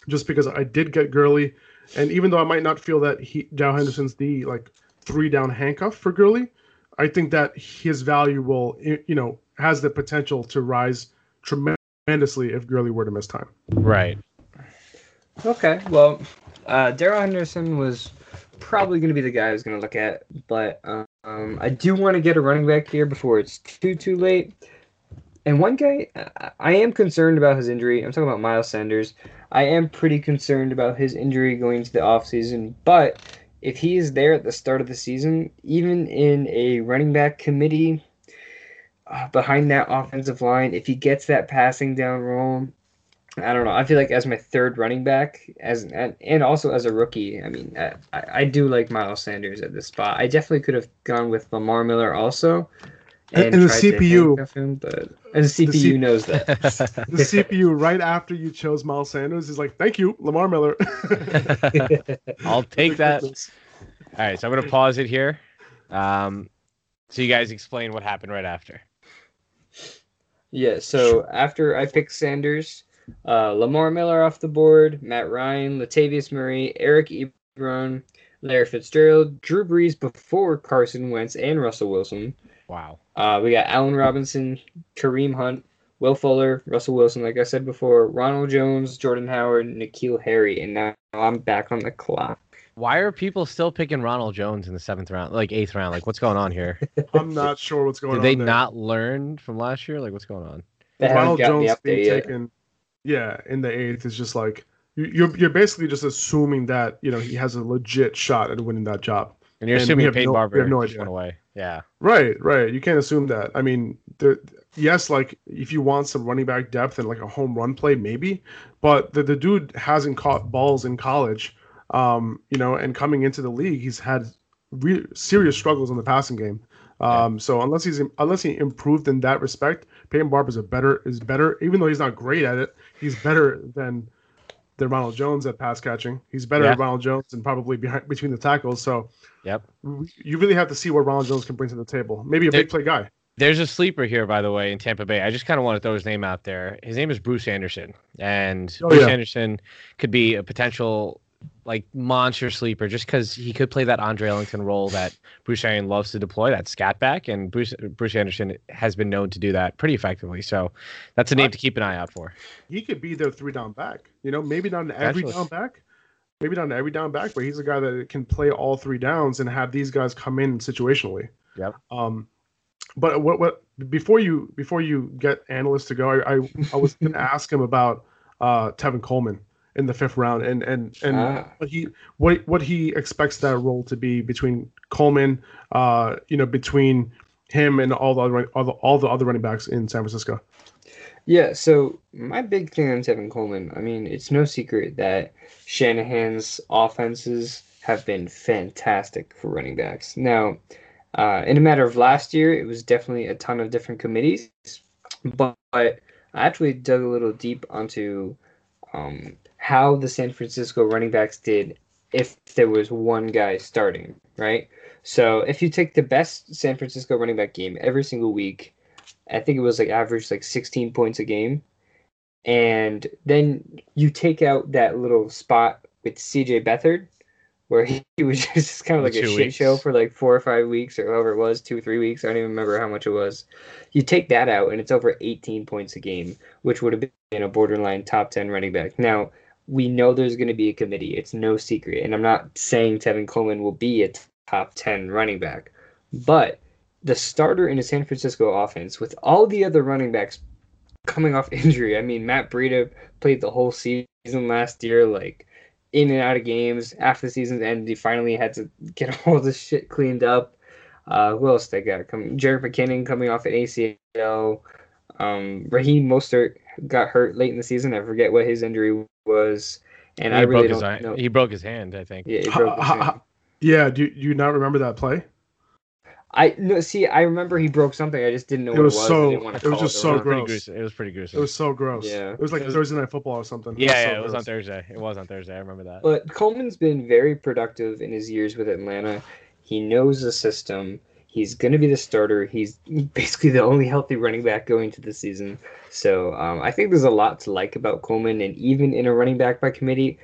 just because I did get Gurley, and even though I might not feel that he Darrell Henderson's the like three down handcuff for Gurley, I think that his value will you know has the potential to rise tremendously if Gurley were to miss time. Right. Okay, well, uh, Darrell Henderson was probably going to be the guy I was going to look at, but um, I do want to get a running back here before it's too too late. And one guy, I- I am concerned about his injury. I'm talking about Miles Sanders. I am pretty concerned about his injury going into the offseason, but if he is there at the start of the season, even in a running back committee uh, behind that offensive line, if he gets that passing down role, I don't know. I feel like as my third running back, as and, also as a rookie, I mean, I, I do like Miles Sanders at this spot. I definitely could have gone with Lamar Miller also, And- and the CPU him, but and the CPU C- knows that. The CPU right after you chose Miles Sanders is like, thank you, Lamar Miller. I'll take that. All right, so I'm gonna pause it here. Um, so you guys explain what happened right after. Yeah, so after I picked Sanders, uh, Lamar Miller off the board, Matt Ryan, Latavius Murray, Eric Ebron, Larry Fitzgerald, Drew Brees before Carson Wentz and Russell Wilson. Wow. Uh, we got Allen Robinson, Kareem Hunt, Will Fuller, Russell Wilson, like I said before, Ronald Jones, Jordan Howard, N'Keal Harry, and now I'm back on the clock. Why are people still picking Ronald Jones in the seventh round, like eighth round? Like, what's going on here? I'm not sure what's going Did on. they there. not learn from last year? Like, what's going on? They Ronald Jones being yet. taken, yeah, in the eighth is just like you- you're you're basically just assuming that you know he has a legit shot at winning that job. And you're And assuming have Peyton no- we Barber have no just idea. went away. Yeah. Right, right. You can't assume that. I mean, there, yes, like if you want some running back depth and like a home run play, maybe. But the, the dude hasn't caught balls in college, um, you know, and coming into the league, he's had re- serious struggles in the passing game. Um, so unless he's unless he improved in that respect, Peyton Barber is a better is better. Even though he's not great at it, he's better than than Ronald Jones at pass catching. He's better Yeah. at Ronald Jones and probably behind between the tackles. So Yep. you really have to see what Ronald Jones can bring to the table. Maybe a There- big play guy. There's a sleeper here, by the way, in Tampa Bay. I just kind of want to throw his name out there. His name is Bruce Anderson, and Oh, Bruce yeah. Anderson could be a potential like monster sleeper just because he could play that Andre Ellington role that Bruce Arians loves to deploy, that scat back, and Bruce Bruce Anderson has been known to do that pretty effectively. So that's a name to keep an eye out for. He could be their three down back. You know, maybe not an every Potentially. down back, maybe not an every down back, but he's a guy that can play all three downs and have these guys come in situationally. Yep. Um, but what what before you before you get analysts to go, I I, I was going to ask him about uh, Tevin Coleman in the fifth round and and and Ah. what he what what he expects that role to be between Coleman, uh, you know, between him and all the other all the, all the other running backs in San Francisco. Yeah, so my big thing on Tevin Coleman, I mean, it's no secret that Shanahan's offenses have been fantastic for running backs. Now, uh, in a matter of last year, it was definitely a ton of different committees, but I actually dug a little deep onto um, how the San Francisco running backs did if there was one guy starting, right? So if you take the best San Francisco running back game every single week, I think it was like average like 16 points a game. And then you take out that little spot with CJ Beathard, where he, he was just kind of like a shit show for like four or five weeks or however it was, two, three weeks. I don't even remember how much it was. You take that out, and it's over 18 points a game, which would have been a borderline top 10 running back. Now, we know there's going to be a committee. It's no secret. And I'm not saying Tevin Coleman will be a top 10 running back. But the starter in the San Francisco offense, with all the other running backs coming off injury, I mean, Matt Breida played the whole season last year, like in and out of games. After the season's ended, he finally had to get all this shit cleaned up. Uh, who else they got coming? Jerick McKinnon coming off an ACL. Um, Raheem Mostert got hurt late in the season. I forget what his injury was, and he I really broke his don't eye- know. he broke his hand, I think. Yeah, he Ha- broke his ha- hand. ha- Yeah, do, do you not remember that play? I no see. I remember he broke something. I just didn't know It what was it was. so- didn't want it was just it so. It was pretty gross. gruesome. It was pretty gruesome. It was so gross. Yeah. It was like It was- Thursday night football or something. yeah, so yeah, it was on. Thursday. It was on Thursday. I remember that. But Coleman's been very productive in his years with Atlanta. He knows the system. He's going to be the starter. He's basically the only healthy running back going to the season. So um, I think there's a lot to like about Coleman. And even in a running back by committee,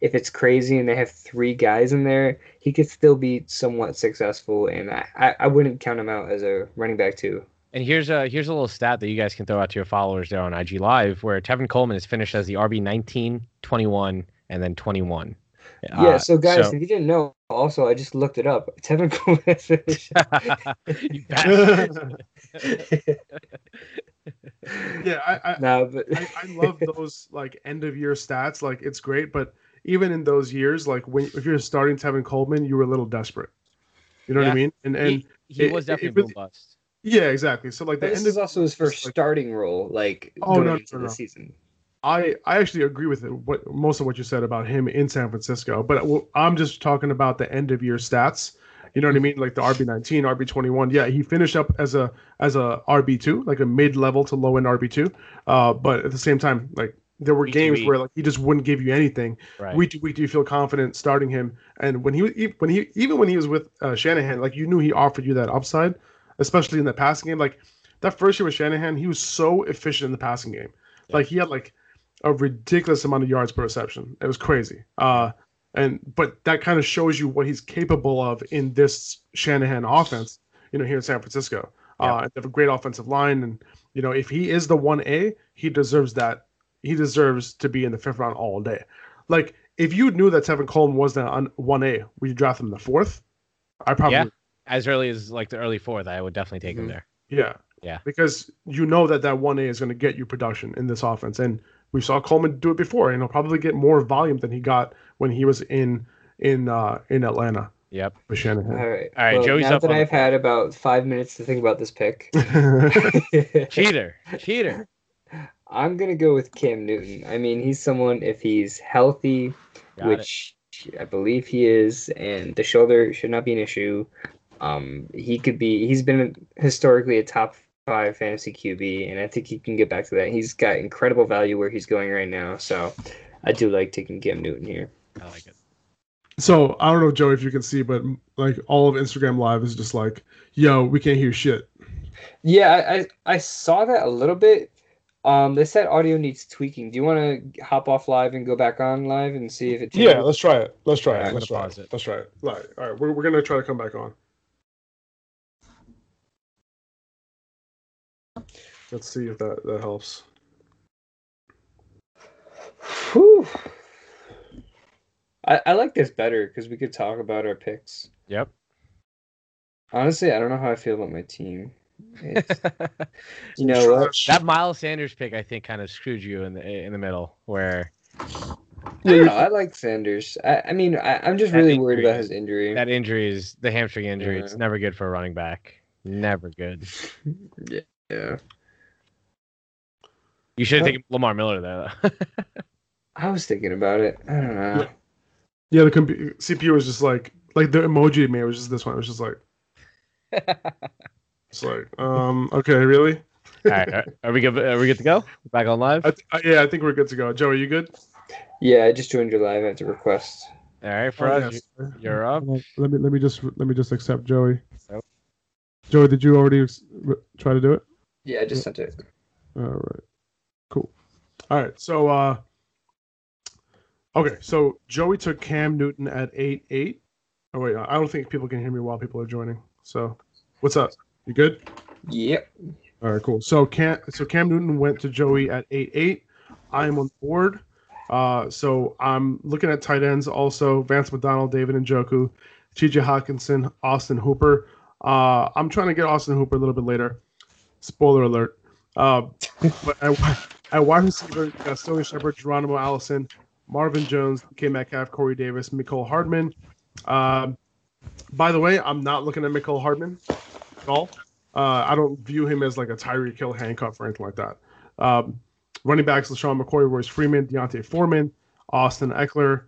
if it's crazy and they have three guys in there, he could still be somewhat successful. And I, I, I wouldn't count him out as a running back too. And here's a here's a little stat that you guys can throw out to your followers there on IG Live, where Tevin Coleman is finished as the RB 19, 21, and then 21. Yeah. Uh, So guys, so- if you didn't know, also I just looked it up. Tevin Coleman has finished yeah, I, I, no, but I, I love those like end of year stats. Like it's great, but even in those years, like when if you're starting Tevin Coleman, you were a little desperate. You know what I mean? And and he, he it- was definitely it boom really- bust. yeah, exactly. So like the But this end is of also his first like- starting role, like Oh, going no, into no, the season. I I actually agree with it. What most of what you said about him in San Francisco, but I'm just talking about the end of year stats. You know what I mean? Like the RB 19, RB 21. Yeah, he finished up as a as a RB two, like a mid level to low end RB two. Uh, but at the same time, like there were Week games where like he just wouldn't give you anything. Right. Week to week, do you feel confident starting him? And when he was when he even when he was with uh, Shanahan, like you knew he offered you that upside, especially in the passing game. Like that first year with Shanahan, he was so efficient in the passing game. Like he had like a ridiculous amount of yards per reception. It was crazy. Uh, and but that kind of shows you what he's capable of in this Shanahan offense. You know, here in San Francisco, uh, they have a great offensive line, and you know if he is the one A, he deserves that. He deserves to be in the fifth round all day. Like if you knew that Tevin Coleman was the one A, would you draft him in the fourth? I probably Yeah. As early as like the early fourth, I would definitely take him Mhm. there. Yeah. Yeah. Because you know that that 1A is going to get you production in this offense. And we saw Coleman do it before, and he'll probably get more volume than he got when he was in in uh, in Atlanta Yep. with Shanahan. All right. All right, well, Joey's now up that on I've had about five minutes to think about this pick, Cheater. Cheater. I'm gonna go with Cam Newton. I mean, he's someone if he's healthy, Got it. which I believe he is, and the shoulder should not be an issue. Um, he could be. He's been historically a top five fantasy QB, and I think he can get back to that. He's got incredible value where he's going right now, so I do like taking Cam Newton here. I like it. so I don't know, Joe, if you can see, but like all of Instagram Live is just like, yo, we can't hear shit. Yeah, I, I I saw that a little bit. Um, they said audio needs tweaking. Do you want to hop off live and go back on live and see if it changes? Yeah, let's try it. Let's try All right, it. I'm Let's try it. it. Let's try it. All right, all right. We're, we're gonna try to come back on. Let's see if that that helps. Whew. I, I like this better because we could talk about our picks. Yep. Honestly, I don't know how I feel about my team. You know what? that Miles Sanders pick, I think, kind of screwed you in the in the middle, where I, don't I like Sanders. I, I mean, I, I'm just That really worried about his injury. that injury is the hamstring injury. It's never good for a running back. Never good. yeah. You should have Well- taken Lamar Miller there. Though. I was thinking about it. I don't know. Yeah, the compu- CPU was just like like the emoji it made was just this one. It was just like it's like um okay really. All right, are- are we good? Are we good to go? Back on live. I th- I- yeah, I think we're good to go. Joe, are you good? Yeah, I just joined your live. I have to request. All right, for Oh, us, yes. you- you're up. Let me let me just let me just accept Joey. Yep. Joey, did you already ex- try to do it? Yeah, I just sent it. All right. Cool. All right. So uh Okay, so Joey took Cam Newton at eight eight. Oh wait, I don't think people can hear me while people are joining. So what's up? You good? Yep. All right, cool. So Cam so Cam Newton went to Joey at eight eight. I'm on board. Uh so I'm looking at tight ends also Vance McDonald, David Njoku, TJ Hawkinson, Austin Hooper. Uh I'm trying to get Austin Hooper a little bit later. Spoiler alert. Uh, but at, at wide receiver, you got Sterling Shepard, Geronimo Allison, Marvin Jones, K. Metcalf, Corey Davis, Mecole Hardman. Um, by the way, I'm not looking at Mecole Hardman at all. Uh, I don't view him as like a Tyreek Hill handcuff or anything like that. Um, running backs: LeSean McCoy, Royce Freeman, D'Onta Foreman, Austin Ekeler,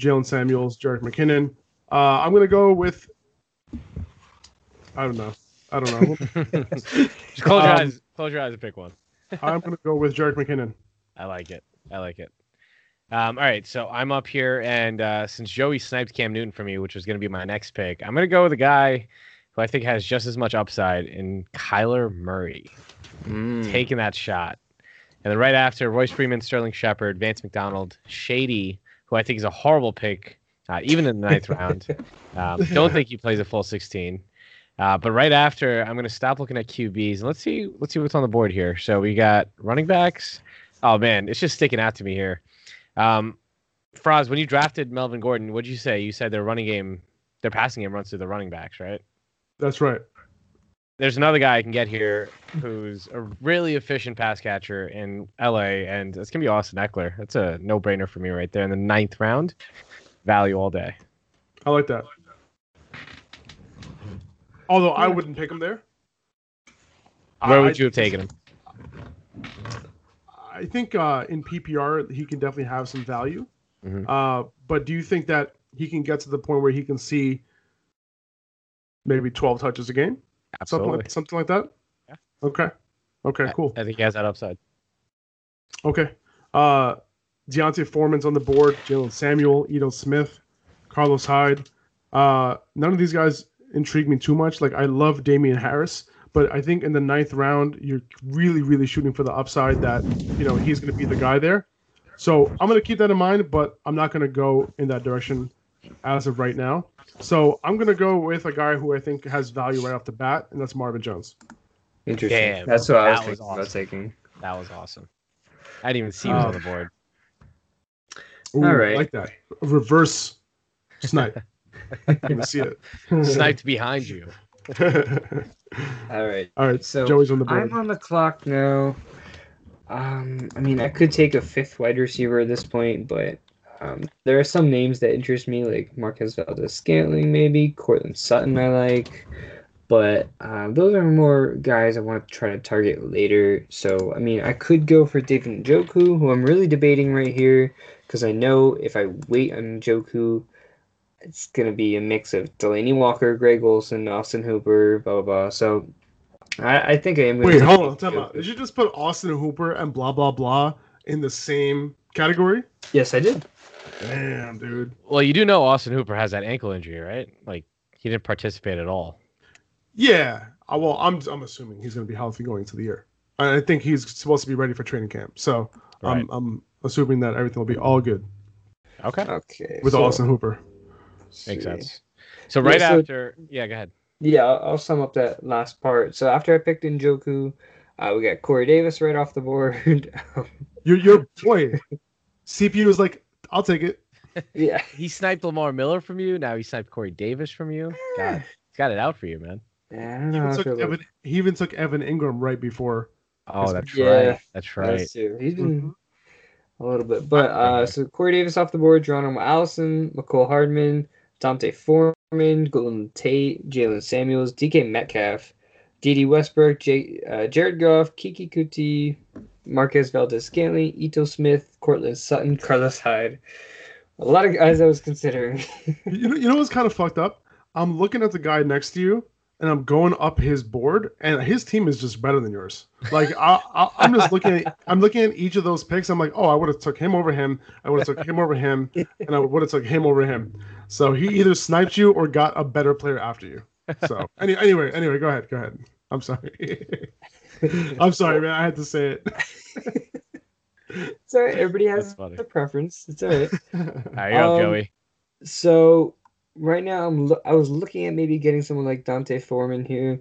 Jaylen Samuels, Jerick McKinnon. Uh, I'm gonna go with. I don't know. I don't know. Just close your Um, eyes. Close your eyes and pick one. I'm gonna go with Jerick McKinnon. I like it. I like it. Um, all right, so I'm up here, and uh, since Joey sniped Cam Newton for me, which was going to be my next pick, I'm going to go with a guy who I think has just as much upside in Kyler Murray, Mm. taking that shot. And then right after, Royce Freeman, Sterling Shepard, Vance McDonald, Shady, who I think is a horrible pick, uh, even in the ninth round. Um, don't think he plays a full 16. Uh, but right after, I'm going to stop looking at QBs and let's see let's see what's on the board here. So we got running backs. Oh man, it's just sticking out to me here. Um, Faraz, when you drafted Melvin Gordon, what'd you say? You said their running game, their passing game runs through the running backs, right? That's right. there's another guy I can get here who's a really efficient pass catcher in LA, and it's gonna be Austin Ekeler. That's a no brainer for me right there in the ninth round. Value all day. I like that. Although I wouldn't pick him there. Where I- would you have taken him? I think uh, in PPR he can definitely have some value. Mhm. Uh, but do you think that he can get to the point where he can see maybe 12 touches a game? Something Absolutely. like, something like that? Yeah. Okay. Okay, cool. I think he has that upside. Okay. Uh, D'Onta Foreman's on the board. Jaylen Samuel, Ito Smith, Carlos Hyde. Uh, none of these guys intrigue me too much. Like I love Damien Harris, but I think in the ninth round you're really, really shooting for the upside that you know he's going to be the guy there. So I'm going to keep that in mind, but I'm not going to go in that direction as of right now. So I'm going to go with a guy who I think has value right off the bat, and that's Marvin Jones. Interesting. Damn, That's what I was that was thinking about awesome. taking. That was awesome. I didn't even see he was Oh. on the board. Ooh, All right. I like that reverse snipe. I'm going to see it. Sniped behind you. All right. All right, So Joey's on the board. I'm on the clock now. Um, I mean, I could take a fifth wide receiver at this point, but um, there are some names that interest me, like Marquez Valdes-Scantling, maybe Courtland Sutton. I like, but uh, those are more guys I want to try to target later. So, I mean, I could go for David Njoku, who I'm really debating right here, because I know if I wait on Njoku, it's gonna be a mix of Delanie Walker, Greg Olsen, Austin Hooper, blah blah blah. So I, I think I am. gonna Wait, hold on. Time Njoku. out. Did you just put Austin Hooper and blah blah blah in the same category? Yes, I did. Damn, dude. Well, you do know Austin Hooper has that ankle injury, right? Like he didn't participate at all. Yeah. Uh, well, I'm I'm assuming he's going to be healthy going into the year. I I think he's supposed to be ready for training camp. So Right. I'm I'm assuming that everything will be all good Okay. Okay. with so- Austin Hooper. Makes see. sense. So Yeah, right so- after, yeah, go ahead. Yeah, I'll, I'll sum up that last part. So after I picked Njoku, uh, we got Corey Davis right off the board. Your your boy CPU is like, I'll take it. yeah. He sniped Lamar Miller from you. Now he sniped Corey Davis from you. God, he's got it out for you, man. Yeah, I don't He even, took feel like- Evan, he even took Evan Engram right before. Oh, that's Yeah. right. That's right. That's true. He's been Mhm. a little bit, but uh, so Corey Davis off the board, Geronimo Allison, Mecole Hardman, D'Onta Foreman, Golden Tate, Jalen Samuels, DK Metcalf, Dede Westbrook, J- uh, Jared Goff, Keke Coutee, Marquez Valdez Scantling, Ito Smith, Courtland Sutton, Carlos Hyde. A lot of guys I was considering. You know, you know what's kind of fucked up? I'm looking at the guy next to you, and I'm going up his board, and his team is just better than yours. Like I, I, I'm just looking at, I'm looking at each of those picks. I'm like, oh, I would have took him over him. I would have took him over him, and I would have took him over him. So he either sniped you or got a better player after you. So any, anyway, anyway, go ahead, go ahead. I'm sorry. I'm sorry, man. I had to say it. it's all right. Everybody has a preference. It's all right. There you go, Um, Joey. So right now, I'm lo- I was looking at maybe getting someone like D'Onta Foreman here,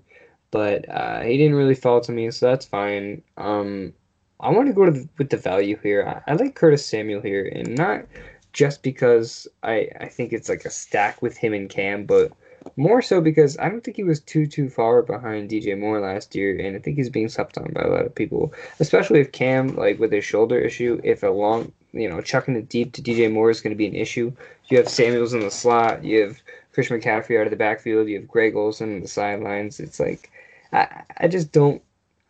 but uh, he didn't really fall to me, so that's fine. Um, I want to go the, with the value here. I, I like Curtis Samuel here, and not just because I I think it's like a stack with him and Cam, but more so because I don't think he was too too far behind DJ Moore last year, and I think he's being slept on by a lot of people, especially if Cam like with his shoulder issue, if a long you know chucking it deep to DJ Moore is going to be an issue. You have Samuels in the slot. You have Chris McCaffrey out of the backfield. You have Greg Olsen in the sidelines. It's like I, I just don't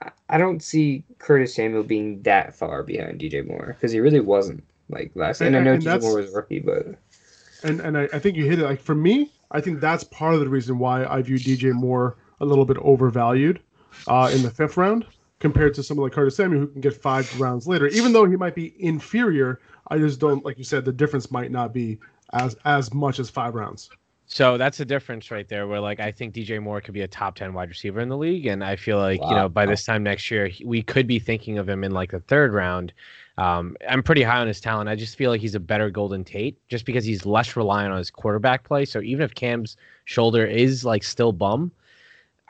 I- I don't see Curtis Samuel being that far behind DJ Moore because he really wasn't like last. And, I And- know and DJ Moore was rookie, but and and I, I think you hit it. Like for me, I think that's part of the reason why I view DJ Moore a little bit overvalued uh, in the fifth round compared to someone like Curtis Samuel who can get five rounds later. Even though he might be inferior, I just don't like you said the difference might not be as as much as five rounds. So that's the difference right there. Where like I think DJ Moore could be a top ten wide receiver in the league, and I feel like you know by this time next year we could be thinking of him in like the third round. Um, I'm pretty high on his talent. I just feel like he's a better Golden Tate, just because he's less reliant on his quarterback play. So even if Cam's shoulder is like still bum,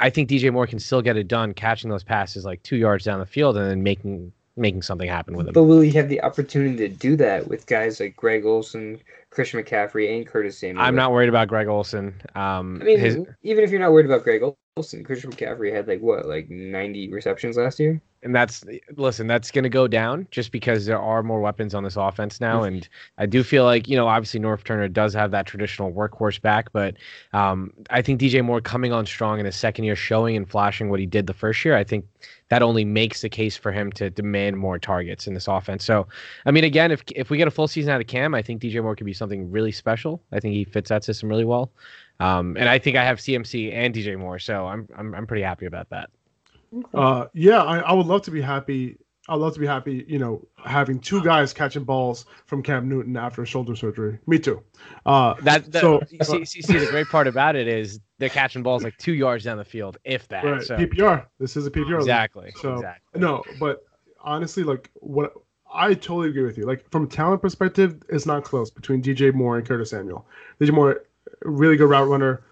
I think DJ Moore can still get it done, catching those passes like two yards down the field and then making making something happen with him. but will he have the opportunity to do that with guys like Greg Olsen, Christian McCaffrey, and Curtis Samuel? I'm not worried about Greg Olsen. Um, I mean, his, even if you're not worried about Greg and Christian McCaffrey had like what, like 90 receptions last year? and that's listen that's going to go down just because there are more weapons on this offense now. And i do feel like you know obviously Norv Turner does have that traditional workhorse back but um, i think dj moore coming on strong in his second year showing and flashing what he did the first year i think that only makes the case for him to demand more targets in this offense. So i mean again if if we get a full season out of cam i think dj moore could be something really special. I think he fits that system really well um, and i think i have cmc and dj moore so i'm i'm, I'm pretty happy about that Uh, yeah, I, I would love to be happy. I'd love to be happy, you know, having two guys catching balls from Cam Newton after shoulder surgery. Me too. Uh, That, that So- you see, see, see, the great part about it is they're catching balls like two yards down the field, if that. right, So PPR. This is a PPR. league. exactly, So exactly. no, but honestly, like what I totally agree with you. Like from a talent perspective, it's not close between DJ Moore and Curtis Samuel. DJ Moore, really good route runner,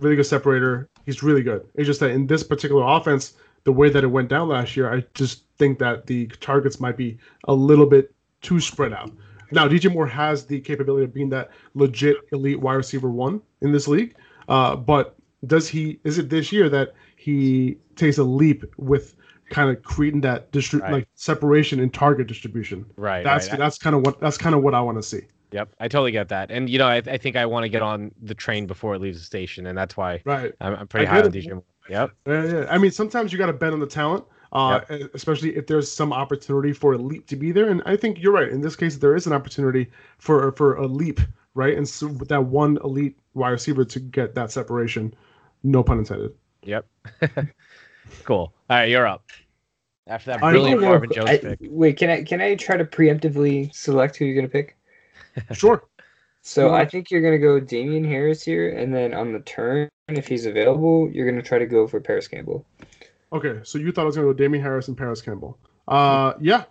really good separator. He's really good. It's just that in this particular offense, the way that it went down last year, I just think that the targets might be a little bit too spread out. Now, DJ Moore has the capability of being that legit elite wide receiver one in this league, uh, but does he? Is it this year that he takes a leap with kind of creating that distri- Right. like separation in target distribution? Right, That's right. that's kind of what that's kind of what I want to see. Yep, I totally get that. And you know, I, I think I want to get on the train before it leaves the station, and that's why Right. I'm, I'm pretty I high on it. DJ Moore. Yep. Yeah, yeah. I mean, sometimes you got to bet on the talent, uh, especially if there's some opportunity for a leap to be there. And I think you're right. In this case, there is an opportunity for for a leap, right? And so with that one elite wide receiver to get that separation, no pun intended. Yep. cool. All right, you're up. After that I brilliant don't know Marvin Jones I- pick. wait, can I can I try to preemptively select who you're gonna pick? Sure. So I think you're gonna go Damien Harris here, and then on the turn, if he's available, you're gonna try to go for Parris Campbell. Okay. So you thought I was going to go Damien Harris and Parris Campbell. Uh, yeah,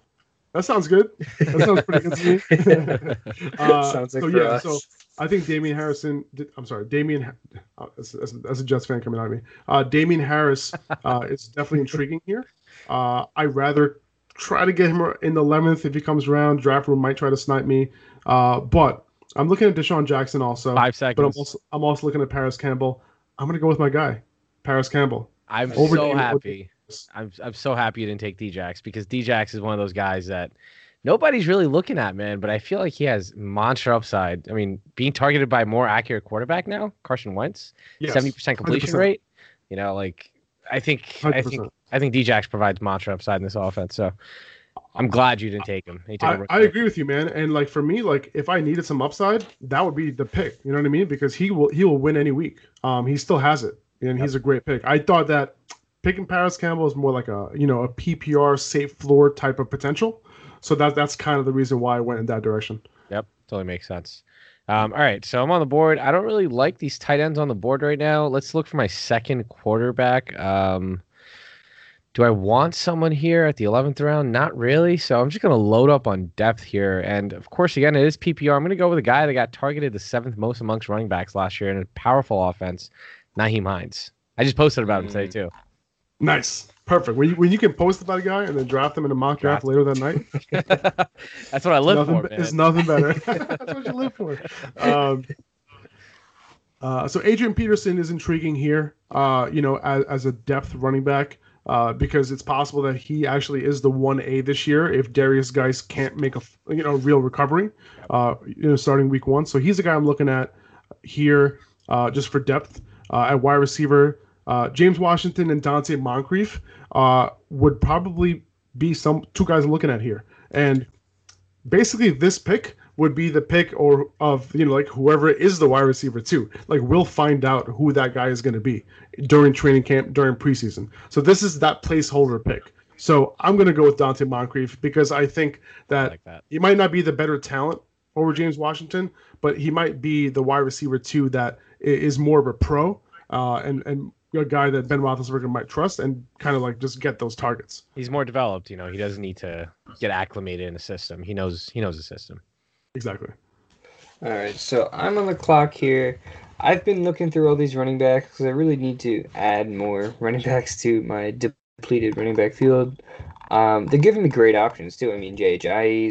that sounds good. That sounds pretty good to me. Uh, Sounds like so yeah, us. so I think Damien Harrison. I'm sorry, Damien. Uh, as, as, as a Jets fan coming out of me, uh, Damien Harris uh, is definitely intriguing here. Uh, I rather try to get him in the 11th if he comes around. Draft room might try to snipe me, uh, but I'm looking at DeSean Jackson also. Five But I'm seconds. also I'm also looking at Parris Campbell. I'm gonna go with my guy, Parris Campbell. I'm over so happy. I'm I'm so happy you didn't take Djax because Djax is one of those guys that nobody's really looking at, man. But I feel like he has monster upside. I mean, being targeted by a more accurate quarterback now, Carson Wentz, Yes, seventy percent completion 100%. rate. You know, like I think I think I think Djax provides monster upside in this offense. So I'm glad you didn't take him. You took a I. I agree with you, man. And like for me, like if I needed some upside, that would be the pick. You know what I mean? Because he will he will win any week. Um, he still has it, and he's a great pick. I thought that picking Parris Campbell is more like a you know a PPR safe floor type of potential. So that that's kind of the reason why I went in that direction. Yep, totally makes sense. Um, all right, so I'm on the board. I don't really like these tight ends on the board right now. Let's look for my second quarterback. Um, do I want someone here at the 11th round? Not really. So I'm just going to load up on depth here. And of course, again, it is PPR. I'm going to go with a guy that got targeted the seventh most amongst running backs last year in a powerful offense, Nyheim Hines. I just posted about him today, too. Nice, perfect. When you, when you can post about a guy and then draft him in a mock draft Draft. later that night, That's what I live nothing, for, be- it's nothing better. That's what you live for. Um, uh, so Adrian Peterson is intriguing here. Uh, you know, as, as a depth running back, uh, because it's possible that he actually is the one A this year if Derrius Guice can't make a you know real recovery. Uh, you know, starting week one. So he's the guy I'm looking at here, uh, just for depth uh, at wide receiver. Uh, James Washington and Donte Moncrief uh, would probably be some two guys I'm looking at here, and basically this pick would be the pick or of you know like whoever is the wide receiver too. Like we'll find out who that guy is going to be during training camp during preseason. So this is that placeholder pick. So I'm going to go with Donte Moncrief because I think that, like that. he might not be the better talent over James Washington, but he might be the wide receiver too that is more of a pro uh, and and a guy that Ben Roethlisberger might trust and kind of like just get those targets. He's more developed. You know, he doesn't need to get acclimated in the system. He knows he knows the system. Exactly. All right, so I'm on the clock here. I've been looking through all these running backs because I really need to add more running backs to my depleted running back field. Um, they're giving me great options too. I mean, Jay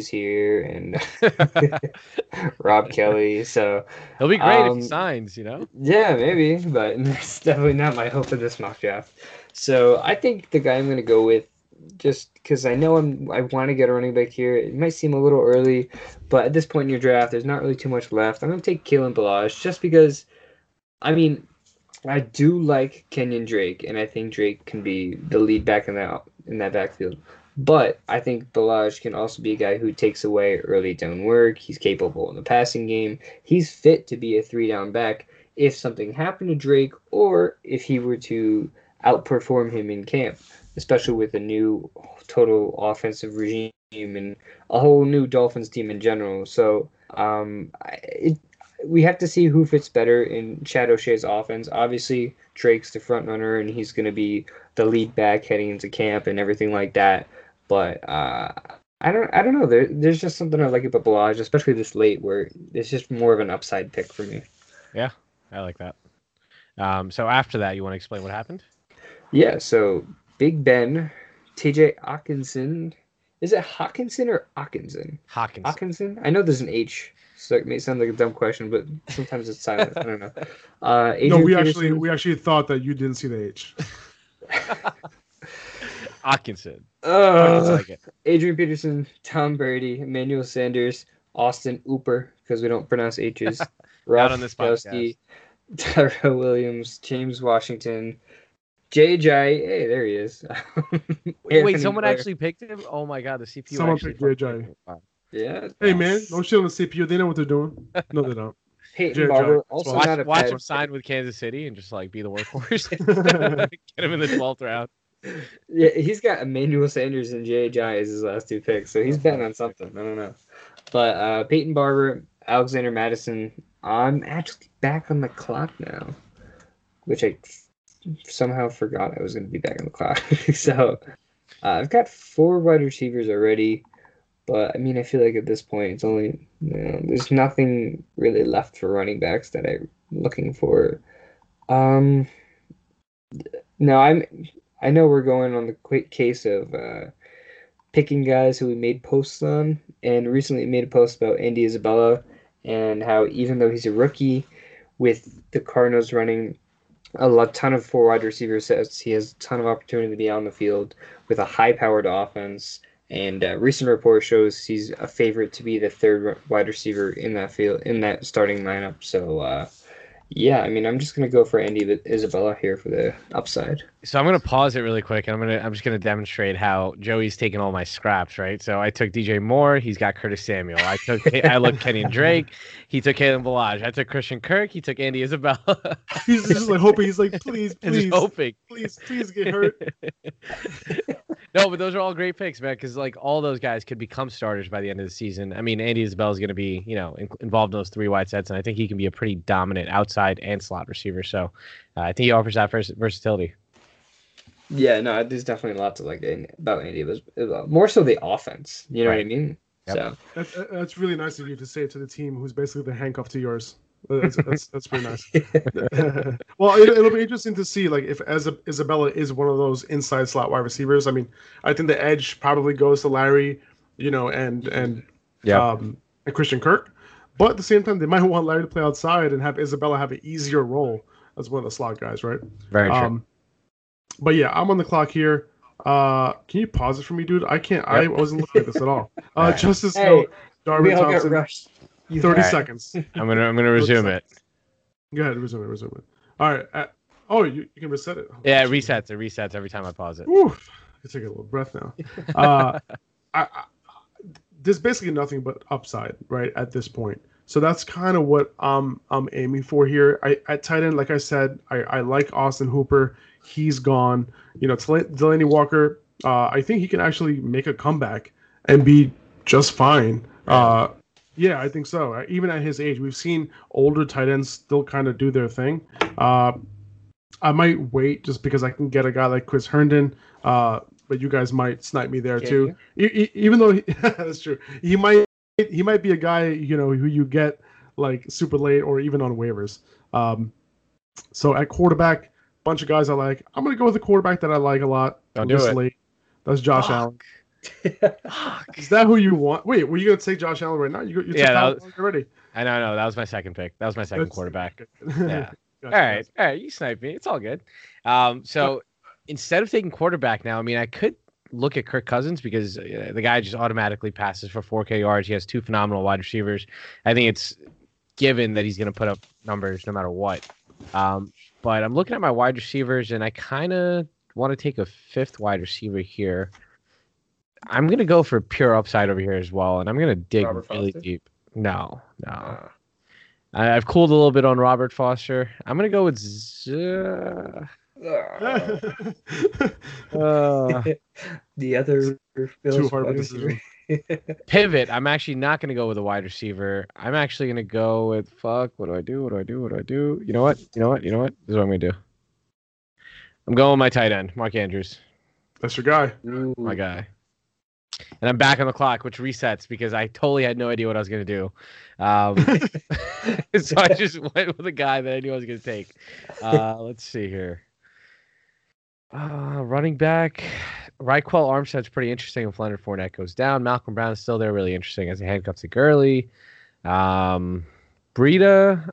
here and Rob Kelley, So he'll be great um, if he signs. You know. Yeah, maybe, but it's definitely not my hope for this mock draft. So I think the guy I'm going to go with, just because I know I'm, I want to get a running back here. It might seem a little early, but at this point in your draft, there's not really too much left. I'm going to take Kalen Ballage just because, I mean, I do like Kenyan Drake, and I think Drake can be the lead back in that in that backfield. But I think Ballage can also be a guy who takes away early down work. He's capable in the passing game. He's fit to be a three down back if something happened to Drake or if he were to outperform him in camp, especially with a new total offensive regime and a whole new Dolphins team in general. So um, it, we have to see who fits better in Chad O'Shea's offense. Obviously, Drake's the front runner, and he's going to be the lead back heading into camp and everything like that. But uh, I don't, I don't know. There, there's just something I like about Ballage, especially this late, where it's just more of an upside pick for me. Yeah, I like that. Um, so after that, you want to explain what happened? Yeah. So Big Ben, T.J. Hockenson. Is it Hawkinson or Hawkinson? Hawkins. Hawkinson. I know there's an H so it may sound like a dumb question, but sometimes it's silent. I don't know. Uh, no, we Peterson... actually we actually thought that you didn't see the H. Atkinson. Uh, like Adrian Peterson, Tom Brady, Emmanuel Sanders, Austin Ooper, because we don't pronounce H's. Ralph on this podcast. Tyrell Williams, James Washington, JJ. Hey, there he is. Wait, someone Blair. actually picked him? Oh my god, the CPU. Someone picked JJ. Yeah. Hey man, don't shit on the CPU. They know what they're doing. No, they don't. Peyton Barber also watch, not a watch him sign with Kansas City and just like be the workhorse. Get him in the twelfth round. Yeah, he's got Emmanuel Sanders and J.J. as his last two picks, so he's betting on something. I don't know. But uh, Peyton Barber, Alexander Mattison. I'm actually back on the clock now, which I somehow forgot I was going to be back in the clock. so uh, I've got four wide receivers already. But I mean, I feel like at this point, it's only you know, there's nothing really left for running backs that I'm looking for. Um, no, I'm. I know we're going on the quick case of uh, picking guys who we made posts on, and recently made a post about Andy Isabella and how even though he's a rookie, with the Cardinals running a ton of four wide receiver sets, he has a ton of opportunity to be on the field with a high-powered offense and uh, recent report shows he's a favorite to be the third wide receiver in that field in that starting lineup. So uh, yeah, I mean, I'm just gonna go for Andy Isabella here for the upside. So I'm gonna pause it really quick, and I'm gonna I'm just gonna demonstrate how Joey's taking all my scraps, right? So I took DJ Moore, he's got Curtis Samuel. I took I looked Kenny Drake, he took Kalen Ballage. I took Christian Kirk, he took Andy Isabella. he's just like hoping. He's like, please, please, hoping, please, please get hurt. no, but those are all great picks, man. Because like all those guys could become starters by the end of the season. I mean, Andy Isabella is going to be, you know, in, involved in those three wide sets, and I think he can be a pretty dominant outside and slot receiver. So uh, I think he offers that vers- versatility. Yeah, no, there's definitely lots of like about Andy, but more so the offense. You know right. what I mean? Yep. So that's, that's really nice of you to say it to the team who's basically the handcuff to yours. That's, that's, that's pretty nice. well, it, will be interesting to see like if as Isabella is one of those inside slot wide receivers. I mean, I think the edge probably goes to Larry, you know, and and yeah, um, and Christian Kirk. But at the same time, they might want Larry to play outside and have Isabella have an easier role as one of the slot guys, right? Very true. Um, but yeah, I'm on the clock here. Uh, can you pause it for me, dude? I can't. Yep. I wasn't looking at this at all. Uh, Justice hey, Hill, Darwin Thompson. 30 right. seconds. I'm gonna I'm gonna resume it. Go ahead, resume it, resume it. All right. Uh, oh, you, you can reset it. Oh, yeah, it resets. It resets every time I pause it. Whew. I can take a little breath now. Uh, I, I, there's basically nothing but upside, right, at this point. So that's kind of what I'm I'm aiming for here. I at tight end, like I said, I, I like Austin Hooper. He's gone. You know, Delanie Walker. Uh, I think he can actually make a comeback and be just fine. Uh, yeah, I think so. Uh, even at his age, we've seen older tight ends still kind of do their thing. Uh, I might wait just because I can get a guy like Chris Herndon, uh, but you guys might snipe me there can too. even though he, that's true, he might he might be a guy you know who you get like super late or even on waivers. Um, so at quarterback, bunch of guys I like. I'm gonna go with the quarterback that I like a lot Don't do it. Late. That's Josh Allen. Is that who you want? Wait, were you gonna take Josh Allen right now? You, you Yeah, that was- already. I know, no, that was my second pick. That was my second That's- quarterback. Yeah. Gotcha, All right, all right, you snipe me. It's all good. Um, so instead of taking quarterback now, I mean, I could look at Kirk Cousins because uh, the guy just automatically passes for 4K yards. He has two phenomenal wide receivers. I think it's given that he's going to put up numbers no matter what. Um, but I'm looking at my wide receivers, and I kind of want to take a fifth wide receiver here. I'm going to go for pure upside over here as well, and I'm going to dig Robert really Foster? deep. No, no. Uh, I've cooled a little bit on Robert Foster. I'm gonna go with Z- uh, the other Bills hard of a wide receiver. pivot. I'm actually not gonna go with a wide receiver. I'm actually gonna go with fuck. What do I do? What do I do? What do I do? You know what? You know what? You know what? This is what I'm gonna do. I'm going with my tight end, Mark Andrews, That's your guy. Ooh. my guy. And I'm back on the clock, which resets because I totally had no idea what I was gonna do. Um, so I just went with a guy that I knew I was going to take. Uh, let's see here. Uh, running back, Ryquell Armstead's pretty interesting if Leonard Fournette goes down. Malcolm Brown is still there, really interesting as he handcuffs to Gurley. Um, Breida,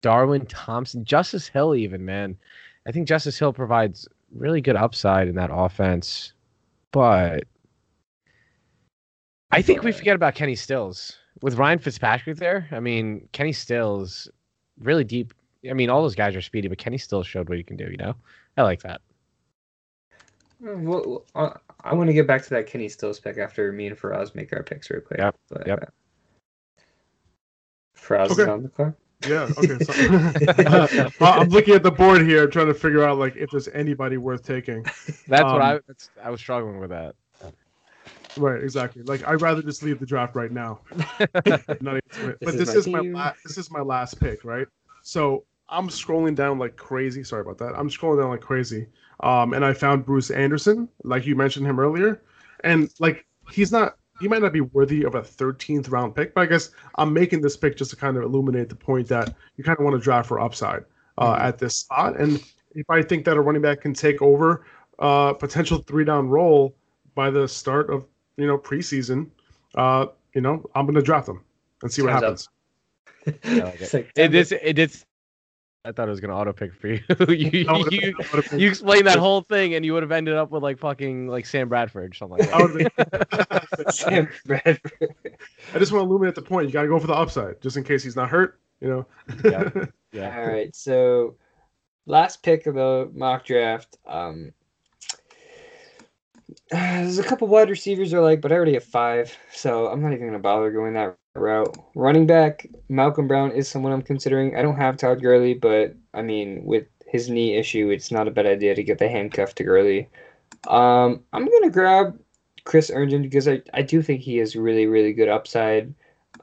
Darwin Thompson, Justice Hill, even man. I think Justice Hill provides really good upside in that offense, but I think we forget about Kenny Stills with Ryan Fitzpatrick there. I mean, Kenny Stills really deep. I mean, all those guys are speedy, but Kenny Stills showed what he can do. You know, I like that. Well, uh, I want to get back to that Kenny Stills pick after me and Faraz make our picks real quick. Yep, But, yep. uh, Faraz is on the clock. Yeah. Okay. So, Uh, I'm looking at the board here, trying to figure out like if there's anybody worth taking. That's what I. Um, That's, I was struggling with that. Right. Exactly. Like I'd rather just leave the draft right now. Not even to it. But is this my is my team. la- this is my last pick, right? So I'm scrolling down like crazy. Sorry about that. I'm scrolling down like crazy. Um, and I found Bruce Anderson, like you mentioned him earlier, and like he's not. He might not be worthy of a 13th round pick, but I guess I'm making this pick just to kind of illuminate the point that you kind of want to draft for upside uh, Mhm. at this spot. And if I think that a running back can take over uh, potential three down role by the start of you know preseason, uh, you know I'm going to draft them and see what Time's happens. like It's it. like, It did. It did. I thought it was gonna auto pick for you. you, That you, that you explained that whole thing, and you would have ended up with like fucking like Sam Bradford or something like that that. would've been- Sam Bradford. I just want to illuminate the point. You got to go for the upside, just in case he's not hurt. You know. Yeah. yeah. All right, so last pick of the mock draft. Um, there's a couple wide receivers I like, but I already have five, so I'm not even gonna bother going that route. Running back, Malcolm Brown is someone I'm considering. I don't have Todd Gurley, but I mean, with his knee issue, it's not a bad idea to get the handcuff to Gurley. Um, I'm gonna grab Chris Herndon because I, I do think he has really really good upside.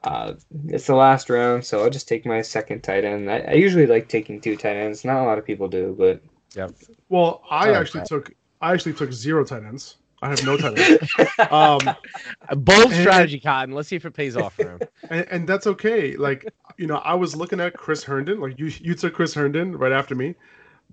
Uh, it's the last round, so I'll just take my second tight end. I, I usually like taking two tight ends. Not a lot of people do, but Yeah. well, I I actually that. took I actually took zero tight ends. I have no ends. Um, Bold strategy, Cotton. Let's see if it pays off for him. and, and that's okay. Like you know, I was looking at Chris Herndon. Like you, you took Chris Herndon right after me,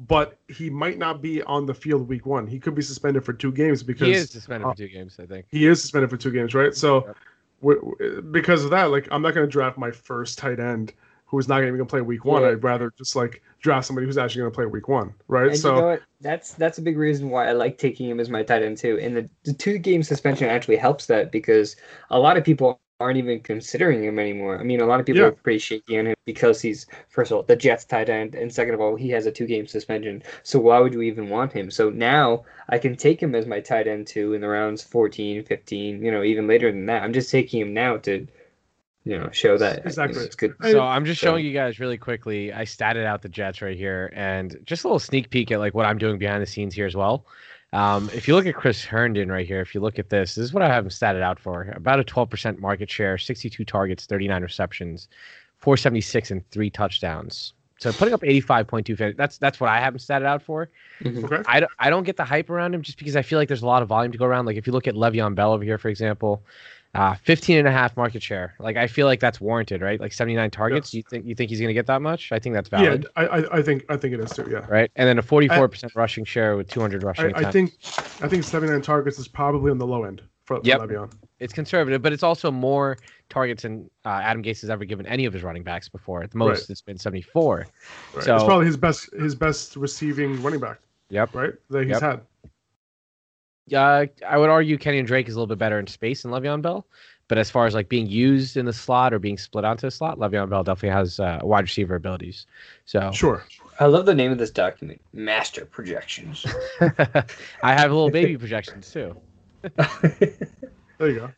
but he might not be on the field week one. He could be suspended for two games because He is suspended uh, for two games, I think. he is suspended for two games, right? So Yep. w- w- because of that, like I'm not going to draft my first tight end who's not even going to play week one. Yeah. I'd rather just like draft somebody who's actually going to play week one, right? and so you know? That's that's a big reason why I like taking him as my tight end too. And the, the two game suspension actually helps that because a lot of people aren't even considering him anymore. I mean, a lot of people Yeah. are pretty shaky on him because he's first of all the Jets tight end, and second of all he has a two game suspension. So why would you even want him? So now I can take him as my tight end too in the rounds 14, 15, you know, even later than that. I'm just taking him now to, you know, show that Exactly. it's good. So I'm just so- showing you guys really quickly. I statted out the Jets right here, and just a little sneak peek at like what I'm doing behind the scenes here as well. Um, if you look at Chris Herndon right here, if you look at this, this is what I have him statted out for: about a 12% market share, 62 targets, 39 receptions, 476 and three touchdowns. So putting up 85.2. That's that's what I have him statted out for. Mhm. okay, I don't, I don't get the hype around him just because I feel like there's a lot of volume to go around. Like if you look at Le'Veon Bell over here, for example, Uh, 15 and a half market share. Like I feel like that's warranted, right? Like 79 targets. Yes. You think you think he's going to get that much? I think that's Yeah, valid, I, I I think I think it is too. Yeah. right? And then a 44% rushing share with 200 rushing I. I think I think 79 targets is probably on the low end for, for Yep. Le'Veon. it's conservative, but it's also more targets than uh, Adam Gase has ever given any of his running backs before. At the most, Right. it's been 74. Right. it's probably his best his best receiving running back, Yep. right? That he's Yep. had. Uh, I would argue Kenyan Drake is a little bit better in space than Le'Veon Bell. But as far as like being used in the slot or being split onto the slot, Le'Veon Bell definitely has uh, wide receiver abilities. So Sure. I love the name of this document, Master Projections. I have a little baby projections too. There you go.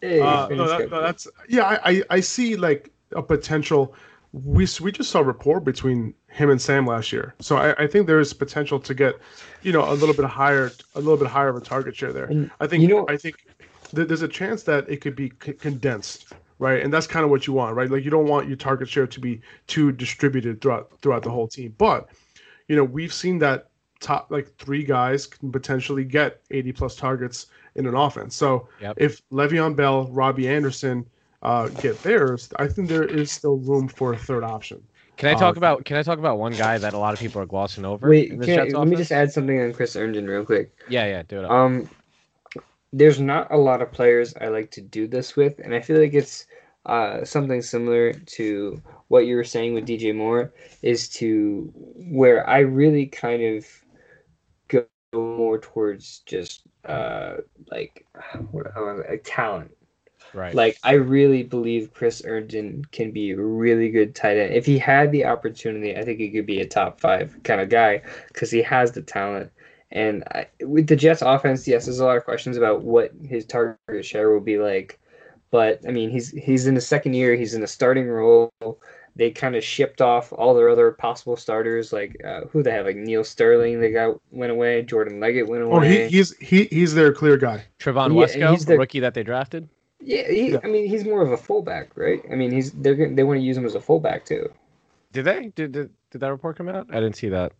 Hey, Uh, no, that, no, that's yeah. I, I I see like a potential. We we just saw a rapport between him and Sam last year, so I, I think there is potential to get, you know, a little bit higher, a little bit higher of a target share there. And, I think you know- I think th- there's a chance that it could be c- condensed, right? And that's kind of what you want, right? Like you don't want your target share to be too distributed throughout throughout the whole team. But you know, we've seen that top like three guys can potentially get 80 plus targets in an offense. So Yep. if Le'Veon Bell, Robbie Anderson uh, get theirs, I think there is still room for a third option. Can I talk Uh, about Can I talk about one guy that a lot of people are glossing over? Wait, can I, let me just add something on Chris Herndon real quick. Yeah, yeah, do it. up. Um, there's not a lot of players I like to do this with, and I feel like it's uh, something similar to what you were saying with DJ Moore, is to where I really kind of go more towards just uh, like what how like talent. Right. Like I really believe Chris Herndon can be a really good tight end. If he had the opportunity, I think he could be a top five kind of guy because he has the talent. And I, with the Jets offense, yes, there's a lot of questions about what his target share will be like. But I mean, he's he's in the second year. He's in a starting role. They kind of shipped off all their other possible starters, like uh, who they have, like Neal Sterling. They got went away. Jordan Leggett went away. Oh, he, he's he he's their clear guy. Trevon yeah, Wesco, the the- rookie that they drafted. Yeah, he, Yeah. I mean, he's more of a fullback, right? I mean, he's they're gonna- they want to use him as a fullback too. Did they? Did, did did that report come out? I didn't see that.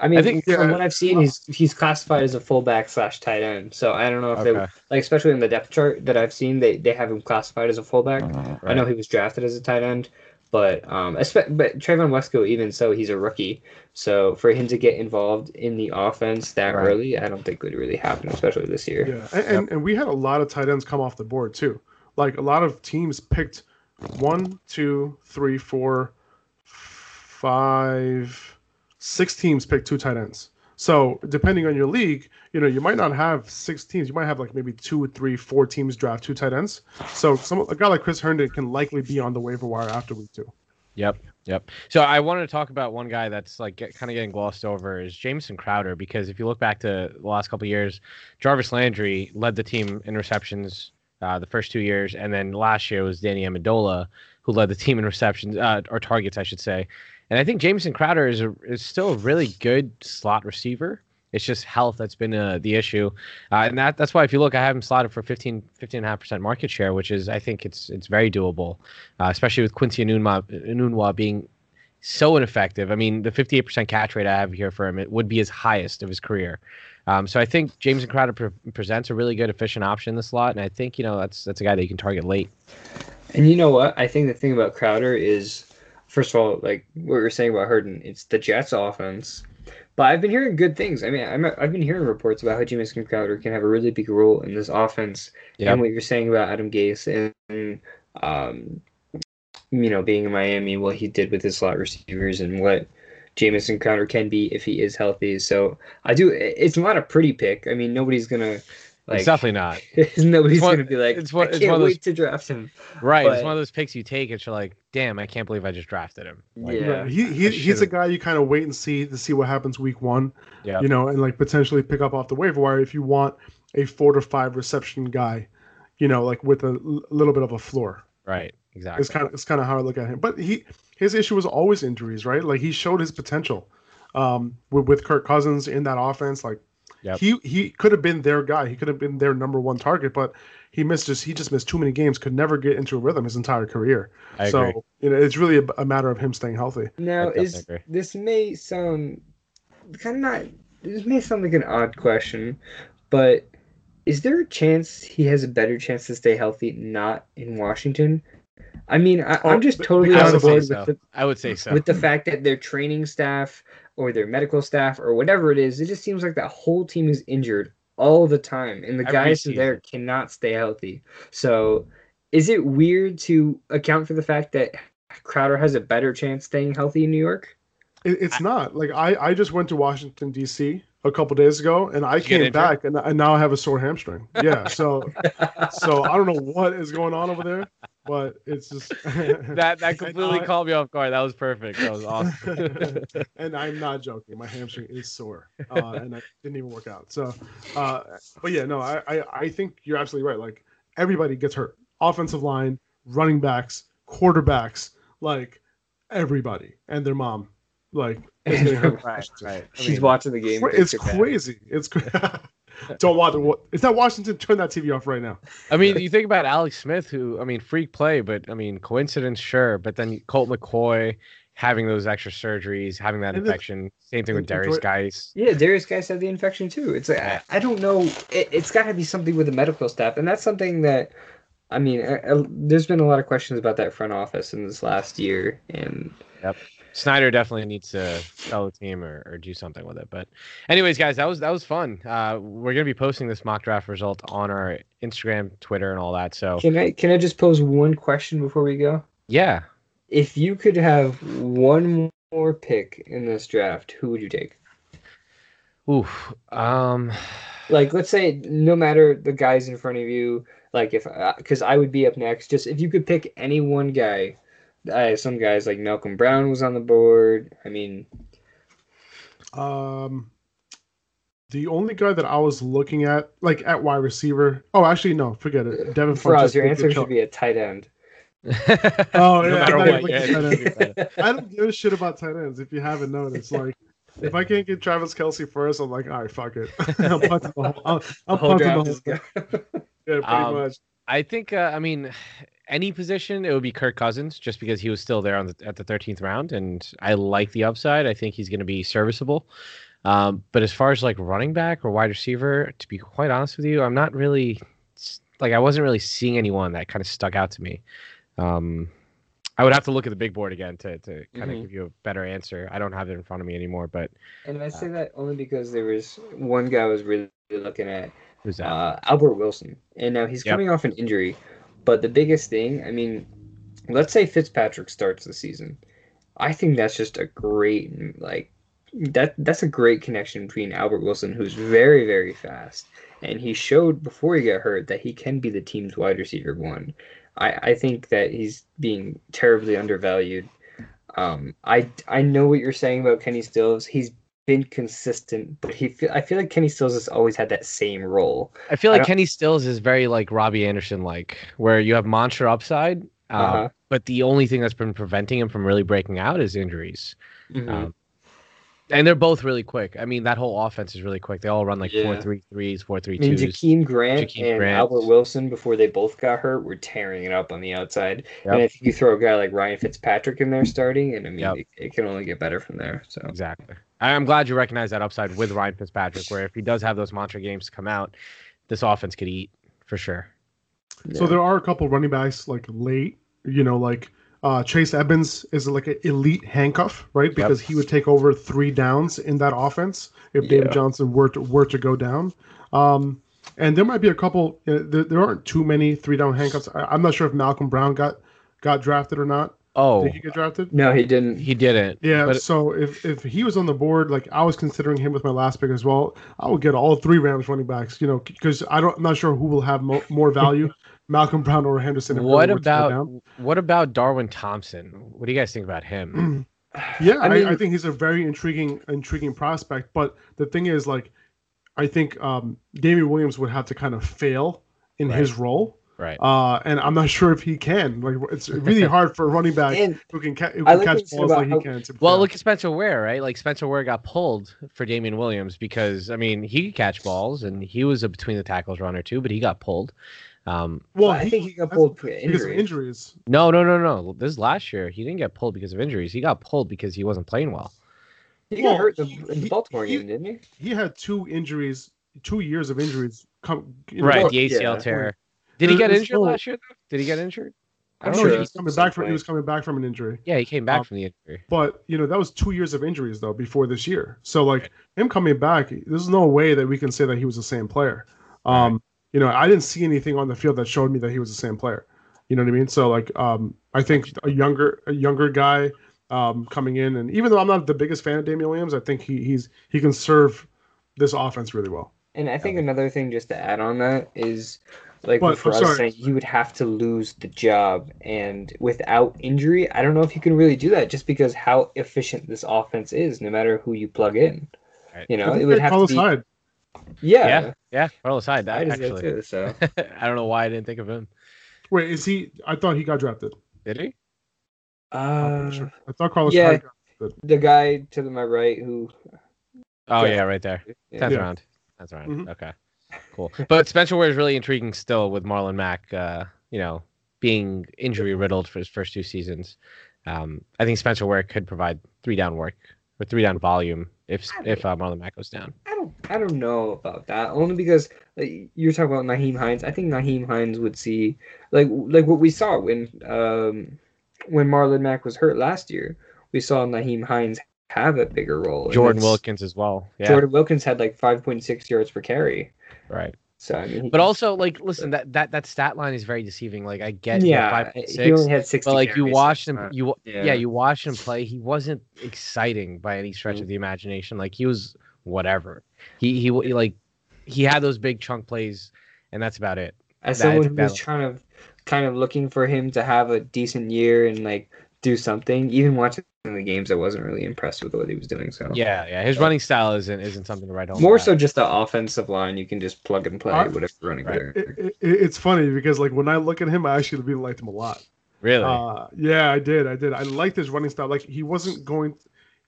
I mean, I think- from yeah. what I've seen, he's he's classified as a fullback slash tight end. So I don't know if they Okay. like, especially in the depth chart that I've seen, they they have him classified as a fullback. Uh-huh. I know he was drafted as a tight end, but um, espe- but Trevon Wesco, even so, he's a rookie. So for him to get involved in the offense that Right. early, I don't think would really happen, especially this year. Yeah, and, and and we had a lot of tight ends come off the board too. Like a lot of teams picked one, two, three, four, five, six teams picked two tight ends. So depending on your league, you know, you might not have six teams. You might have like maybe two, three, four teams draft two tight ends. So some a guy like Chris Herndon can likely be on the waiver wire after week two. Yep, yep. So I wanted to talk about one guy that's like get, kind of getting glossed over is Jamison Crowder because if you look back to the last couple years, Jarvis Landry led the team in receptions uh, the first two years, and then last year was Danny Amendola who led the team in receptions uh, or targets, I should say. And I think Jamison Crowder is a, is still a really good slot receiver. It's just health that's been uh, the issue, uh, and that that's why if you look, I have him slotted for 15 15.5 percent market share, which is I think it's it's very doable, uh, especially with Quincy Enunwa being so ineffective. I mean, the 58% catch rate I have here for him it would be his highest of his career. Um, so I think Jamison Crowder pre- presents a really good efficient option in the slot, and I think you know that's that's a guy that you can target late. And you know what? I think the thing about Crowder is, first of all, like what we were saying about Herndon, it's the Jets offense. But I've been hearing good things. I mean, I'm, I've been hearing reports about how Jamison Crowder can have a really big role in this offense. Yeah. And what you're saying about Adam Gase and, um, you know, being in Miami, what he did with his slot receivers and what Jamison Crowder can be if he is healthy. So I do. It's not a pretty pick. I mean, nobody's gonna like. it's definitely not nobody's It's one- gonna be like. it's one- I can't one of those- wait to draft him. right. it's one of those picks you take, and you're like, damn, I can't believe I just drafted him. Like, Yeah. He, he he's a guy you kind of wait and see to see what happens week one. Yeah. you know, and like potentially pick up off the waiver wire if you want a four to five reception guy, you know, like with a l- little bit of a floor. Right. Exactly. It's kind of it's kind of how I look at him. But he his issue was always injuries, right? Like he showed his potential um, with, with Kirk Cousins in that offense. Like Yep. he he could have been their guy. He could have been their number one target, but he missed just he just missed too many games. Could never get into a rhythm his entire career. I so agree. you know, it's really a, a matter of him staying healthy. Now, is agree. this may sound kind of not. This may sound like an odd question, but is there a chance he has a better chance to stay healthy not in Washington? I mean, I, Oh, I'm just totally on board say with so. the I would say so. with the fact that their training staff or their medical staff or whatever it is, it just seems like that whole team is injured all the time, and the Every guys who there cannot stay healthy. So, is it weird to account for the fact that Crowder has a better chance staying healthy in New York? It, it's not like I, I just went to Washington D.C. a couple days ago, and I came back, and, and now I have a sore hamstring. Yeah, so so I don't know what is going on over there, but it's just that that completely I- caught me off guard. That was perfect. That was awesome. and I'm not joking. My hamstring is sore, uh, and I didn't even work out. So, uh, but yeah, no, I, I I think you're absolutely right. Like everybody gets hurt. Offensive line, running backs, quarterbacks, like everybody, and their mom, like is getting hurt. right, right. I She's watching the game. It's takes it back. crazy. It's cra- don't watch it. If that Washington, turn that TV off right now. I mean, you think about Alex Smith, who I mean, freak play, but I mean, coincidence, sure. But then Colt McCoy having those extra surgeries, having that And the- infection. Same thing with and Derrius enjoy- Guice. Yeah, Derrius Guice had the infection too. It's like I, I don't know. It, it's got to be something with the medical staff, and that's something that, I mean, uh, uh, there's been a lot of questions about that front office in this last year, and Snyder definitely needs to sell the team or, or do something with it. But, anyways, guys, that was that was fun. Uh, we're gonna be posting this mock draft result on our Instagram, Twitter, and all that. So can I can I just pose one question before we go? yeah, If you could have one more pick in this draft, who would you take? oof. Um, Like, let's say no matter the guys in front of you, like if because I would be up next. Just if you could pick any one guy, uh, some guys like Malcolm Brown was on the board. I mean, Um, the only guy that I was looking at, like at wide receiver. Oh, actually, no, forget it. Devin Frost, Funchess your answer should be a tight end. Oh, no yeah, matter I what, like yeah, the tight it should be better. I don't give a shit about tight ends. If you haven't noticed, like if I can't get Travis Kelce first, I'm like, all right, fuck it. I'm punting the whole. I'm, I'm whole punting the whole thing. Yeah, pretty Um, much. I think uh, I mean any position it would be Kirk Cousins just because he was still there on the at the 13th round and I like the upside. I think he's going to be serviceable. Um, but as far as like running back or wide receiver, to be quite honest with you, I'm not really like I wasn't really seeing anyone that kind of stuck out to me. Um, I would have to look at the big board again to to kind of Mhm. give you a better answer. I don't have it in front of me anymore, but And I say that only because there was one guy I was really looking at, who's that? uh, Albert Wilson, and now he's Yep. coming off an injury. But the biggest thing, I mean, let's say Fitzpatrick starts the season. I think that's just a great like that. That's a great connection between Albert Wilson, who's very very fast, and he showed before he got hurt that he can be the team's wide receiver one. I, I think that he's being terribly undervalued. Um, I I know what you're saying about Kenny Stills. He's been consistent, but he feel, I feel like Kenny Stills has always had that same role. I feel like don't- Kenny Stills is very like Robbie Anderson like, where you have monster upside, uh, Uh-huh. but the only thing that's been preventing him from really breaking out is injuries. Mhm. Um, and they're both really quick. I mean, that whole offense is really quick. They all run like four three threes, four three I mean, twos. Jakeem Grant Jakeem and Grant. Albert Wilson, before they both got hurt, were tearing it up on the outside. Yep. And I think you throw a guy like Ryan Fitzpatrick in there starting, and I mean, Yep. it, it can only get better from there. So Exactly. I- I'm glad you recognize that upside with Ryan Fitzpatrick, where if he does have those monster games come out, this offense could eat for sure. So yeah. there are a couple running backs like late, you know, like uh, Chase Edmonds is like an elite handcuff, right? Because he would take over three downs in that offense if David Johnson were to, were to go down. Um, and there might be a couple. Uh, there, there aren't too many three down handcuffs. I, I'm not sure if Malcolm Brown got got drafted or not. Oh, Did he get drafted? no, he didn't. he didn't. Yeah, but so if, if he was on the board, like I was considering him with my last pick as well, I would get all three Rams running backs, you know, because I don't, I'm not sure who will have mo- more value, Malcolm Brown or Henderson. what Hurley were to go about what about Darwin Thompson? What do you guys think about him? Yeah, I I, I, think he's a very intriguing, intriguing prospect. But the thing is, like, I think um, Damien Williams would have to kind of fail in Right. his role, Right. uh, and I'm not sure if he can. Like, it's really hard for a running back And who can, ca- who can catch balls about like he how- can. To Well, fail. look at Spencer Ware, right? Like Spencer Ware got pulled for Damien Williams because I mean he could catch balls and he was a between the tackles runner too, but he got pulled. Um, well, I think he got pulled because of injuries. no, no, no, no. This last year. He didn't get pulled because of injuries. He got pulled because he wasn't playing well. He Well, got hurt in he- the, in the he- Baltimore he- game, didn't he? he had two injuries, two years of injuries come. You know, right, the ACL yeah. tear. Did he get injured no- last year? Though? Did he get injured? I I'm don't no, know. sure he was coming back from he was coming back from an injury. Yeah, he came back Um, from the injury. But you know that was two years of injuries though before this year. So like him coming back, there's no way that we can say that he was the same player. Um, you know, I didn't see anything on the field that showed me that he was the same player. You know what I mean? So like, um, I think a younger a younger guy um, coming in, and even though I'm not the biggest fan of Damien Williams, I think he he's he can serve this offense really well. And I think another thing just to add on that is like But, for I'm us sorry. saying you would have to lose the job and without injury, I don't know if you can really do that just because how efficient this offense is, no matter who you plug in. Right. You know, it would they have call to us be Hyde. yeah. Yeah, yeah. Carlos Hyde, that Hyde is there actually. too, so I don't know why I didn't think of him. Wait, is he? I thought he got drafted. Did he? I'm uh, sure. I thought Carlos yeah. Hyde. Got, the guy to my right who Oh Yeah. yeah, right there. yeah. Tenth Yeah. round. Tenth round. Mhm. Okay. Cool. But Spencer Ware is really intriguing still with Marlon Mack. Uh, you know, being injury riddled for his first two seasons. Um, I think Spencer Ware could provide three down work or three down volume if if uh, Marlon Mack goes down. I don't I don't know about that. Only because like, you're talking about Nyheim Hines. I think Nyheim Hines would see like like what we saw when um when Marlon Mack was hurt last year. We saw Nyheim Hines have a bigger role. Jordan Wilkins as well. Yeah. Jordan Wilkins had like 5.6 yards per carry. Right. So I mean, But also, like, listen, that that that stat line is very deceiving. Like, I get yeah, five he six, only had 60 but like you carries, watched him, it's you yeah. yeah. you watched him play. He wasn't exciting by any stretch mm. of the imagination. Like he was whatever. He he, he like he had those big chunk plays, and that's about it. as that- someone who that- was trying to kind of looking for him to have a decent year and like do something, even watching the games, I wasn't really impressed with what he was doing. So Yeah, yeah. His running style isn't isn't something to write home. more about. so just the offensive line. You can just plug and play I- whatever running Right. back. it, it, it's funny because like when I look at him, I actually really liked him a lot. really. Uh, yeah, I did. I did. I liked his running style. Like he wasn't going.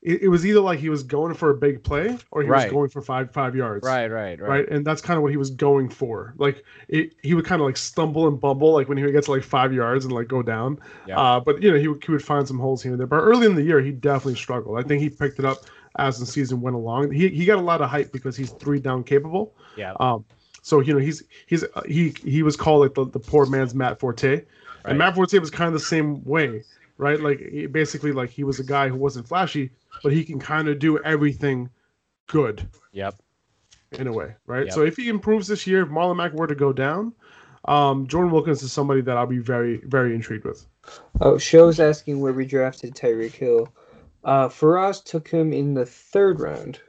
It, it was either like he was going for a big play or he Right. was going for five five yards. right, right, right, Right. And that's kind of what he was going for. Like it, he would kind of like stumble and bumble, like when he would get to like five yards and like go down. Yeah. Uh, but you know he would, he would find some holes here and there. But early in the year, he definitely struggled. I think he picked it up as the season went along. He he got a lot of hype because he's three down capable. Yeah. Um, so you know he's he's uh, he he was called like the, the poor man's Matt Forte, Right. and Matt Forte was kind of the same way, right? Like he, basically like he was a guy who wasn't flashy, but he can kind of do everything good Yep. in a way, right? Yep. So if he improves this year, if Marlon Mack were to go down, um, Jordan Wilkins is somebody that I'll be very very intrigued with. Oh, show's asking where we drafted Tyreek Hill. Uh, Faraz took him in the third round.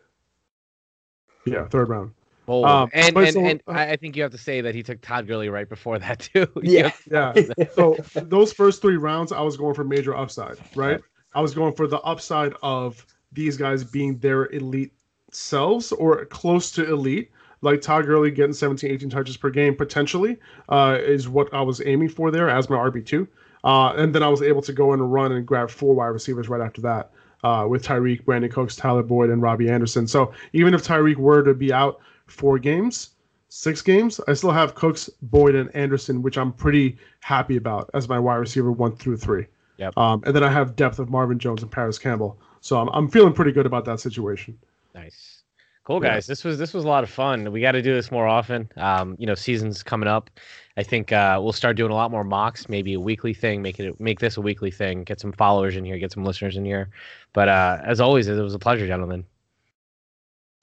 Yeah, third round. Bold. Um, and and, so- and I I think you have to say that he took Todd Gurley right before that too. Yeah. Yeah. so those first three rounds, I was going for major upside, right? I was going for the upside of these guys being their elite selves or close to elite. Like Todd Gurley getting 17, 18 touches per game potentially uh, is what I was aiming for there as my RB2. Uh, and then I was able to go and run and grab four wide receivers right after that uh, with Tyreek, Brandin Cooks, Tyler Boyd, and Robbie Anderson. So even if Tyreek were to be out four games, six games, I still have Cooks, Boyd, and Anderson, which I'm pretty happy about as my wide receiver one through three. Yep. Um, and then I have depth of Marvin Jones and Parris Campbell. So I'm, I'm feeling pretty good about that situation. Nice. Cool Yeah. guys. This was this was a lot of fun. We got to do this more often. Um, you know, season's coming up. I think uh, we'll start doing a lot more mocks, maybe a weekly thing. Make it make this a weekly thing. Get some followers in here. Get some listeners in here. But uh, as always, it was a pleasure, gentlemen.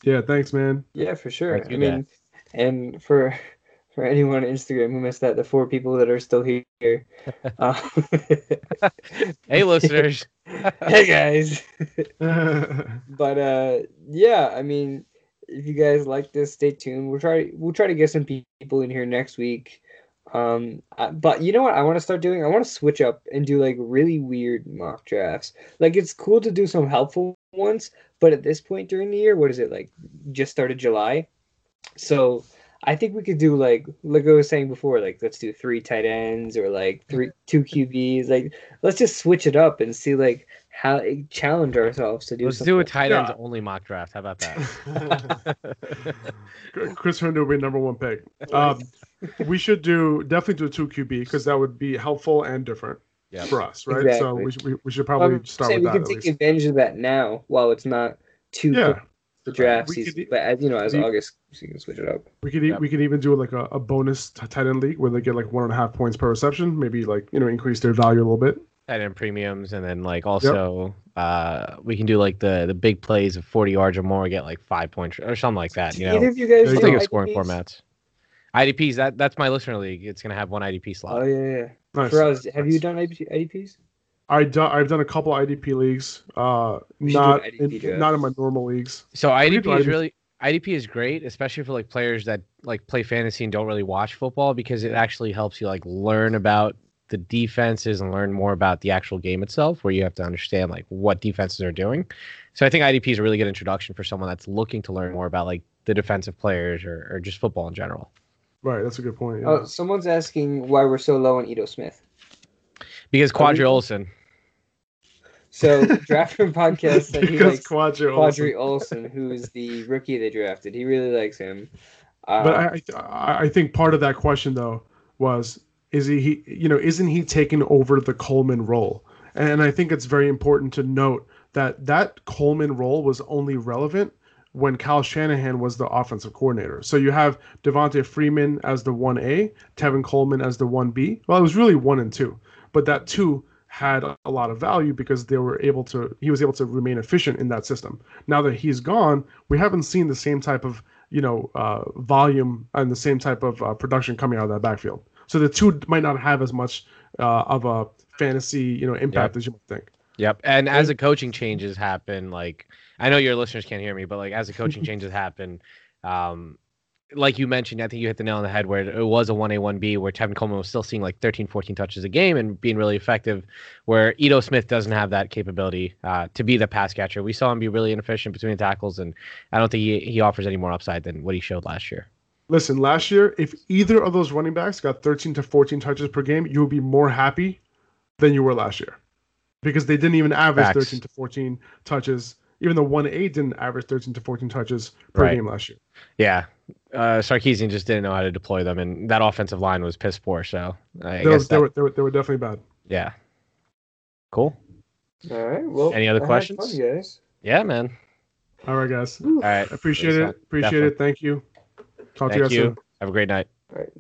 Yeah, thanks, man. Yeah, for sure. Thank I you, mean, and for for anyone on Instagram who missed that, the four people that are still here. Uh, Hey, listeners. hey guys. but uh, yeah, I mean, if you guys like this, stay tuned. We'll try we'll try to get some people in here next week. Um, I- but you know what I want to start doing? I want to switch up and do like really weird mock drafts. Like it's cool to do some helpful ones, but at this point during the year, what is it like? Just started July, so I think we could do like like I was saying before, like let's do three tight ends or like three two QBs. Like let's just switch it up and see like how challenge ourselves to do. Let's something. do a tight Yeah. ends only mock draft. How about that? Chris Herndon will be number one pick. Um, we should do definitely do a two QB because that would be helpful and different Yeah. for us, right? So we should we, we should I'm probably start with we that can take least. advantage of that now while it's not too Yeah, the draft we season, could- but as you know, as we- August, so you can switch it up. We could e- Yep. we could even do like a, a bonus t- tight end league where they get like one and a half points per reception, maybe like you know increase their value a little bit. tight end premiums, and then like also uh, we can do like the the big plays of 40 yards or more, get like five points or something like that. Do You know, either of you guys There you I do think of scoring IDPs? formats. IDPs that that's my listener league. It's gonna have one IDP slot. Oh yeah, yeah. Nice. Faraz, have you done IDP, IDPs? I done I've done a couple IDP leagues, uh, We should do not IDP in, not in my normal leagues. So could IDP is IDP. really IDP is great, especially for like players that like play fantasy and don't really watch football because it actually helps you like learn about the defenses and learn more about the actual game itself, where you have to understand like what defenses are doing. So I think IDP is a really good introduction for someone that's looking to learn more about like the defensive players or, or just football in general. Right, that's a good point. Yeah. Oh, someone's asking why we're so low on Ito Smith. Because Are we- Qadree Ollison, So Draft Room podcast said he because likes Qadree Qadree Ollison, who is the rookie they drafted. He really likes him. Uh, But I, I I think part of that question though was is he, he you know isn't he taking over the Coleman role? And I think it's very important to note that that Coleman role was only relevant when Kyle Shanahan was the offensive coordinator. So you have Devonta Freeman as the 1A, Tevin Coleman as the 1B. Well, it was really 1 and 2, but that 2 had a lot of value because they were able to he was able to remain efficient in that system. Now that he's gone, we haven't seen the same type of you know uh, volume and the same type of uh, production coming out of that backfield. So the two might not have as much uh, of a fantasy you know impact as you might think. Yep. And as the coaching changes happen, like I know your listeners can't hear me, but like as the coaching changes happen, um, like you mentioned, I think you hit the nail on the head where it was a 1A, 1B, where Tevin Coleman was still seeing like 13, 14 touches a game and being really effective, where Ito Smith doesn't have that capability uh, to be the pass catcher. We saw him be really inefficient between the tackles, and I don't think he, he offers any more upside than what he showed last year. Listen, last year, if either of those running backs got 13 to 14 touches per game, you would be more happy than you were last year because they didn't even average Facts. 13 to 14 touches. Even though 1A didn't average 13 to 14 touches per Right. game last year. Yeah. Uh, Sarkisian just didn't know how to deploy them, and that offensive line was piss poor. So I They, guess were, they, were, they, were, they were definitely bad. yeah. Cool. all right. Well, Any other I questions? fun, guys. Yeah, man. All right, guys. All right. Appreciate it. Appreciate Definitely. it. Thank you. Talk to you guys you. soon. Have a great night. All right.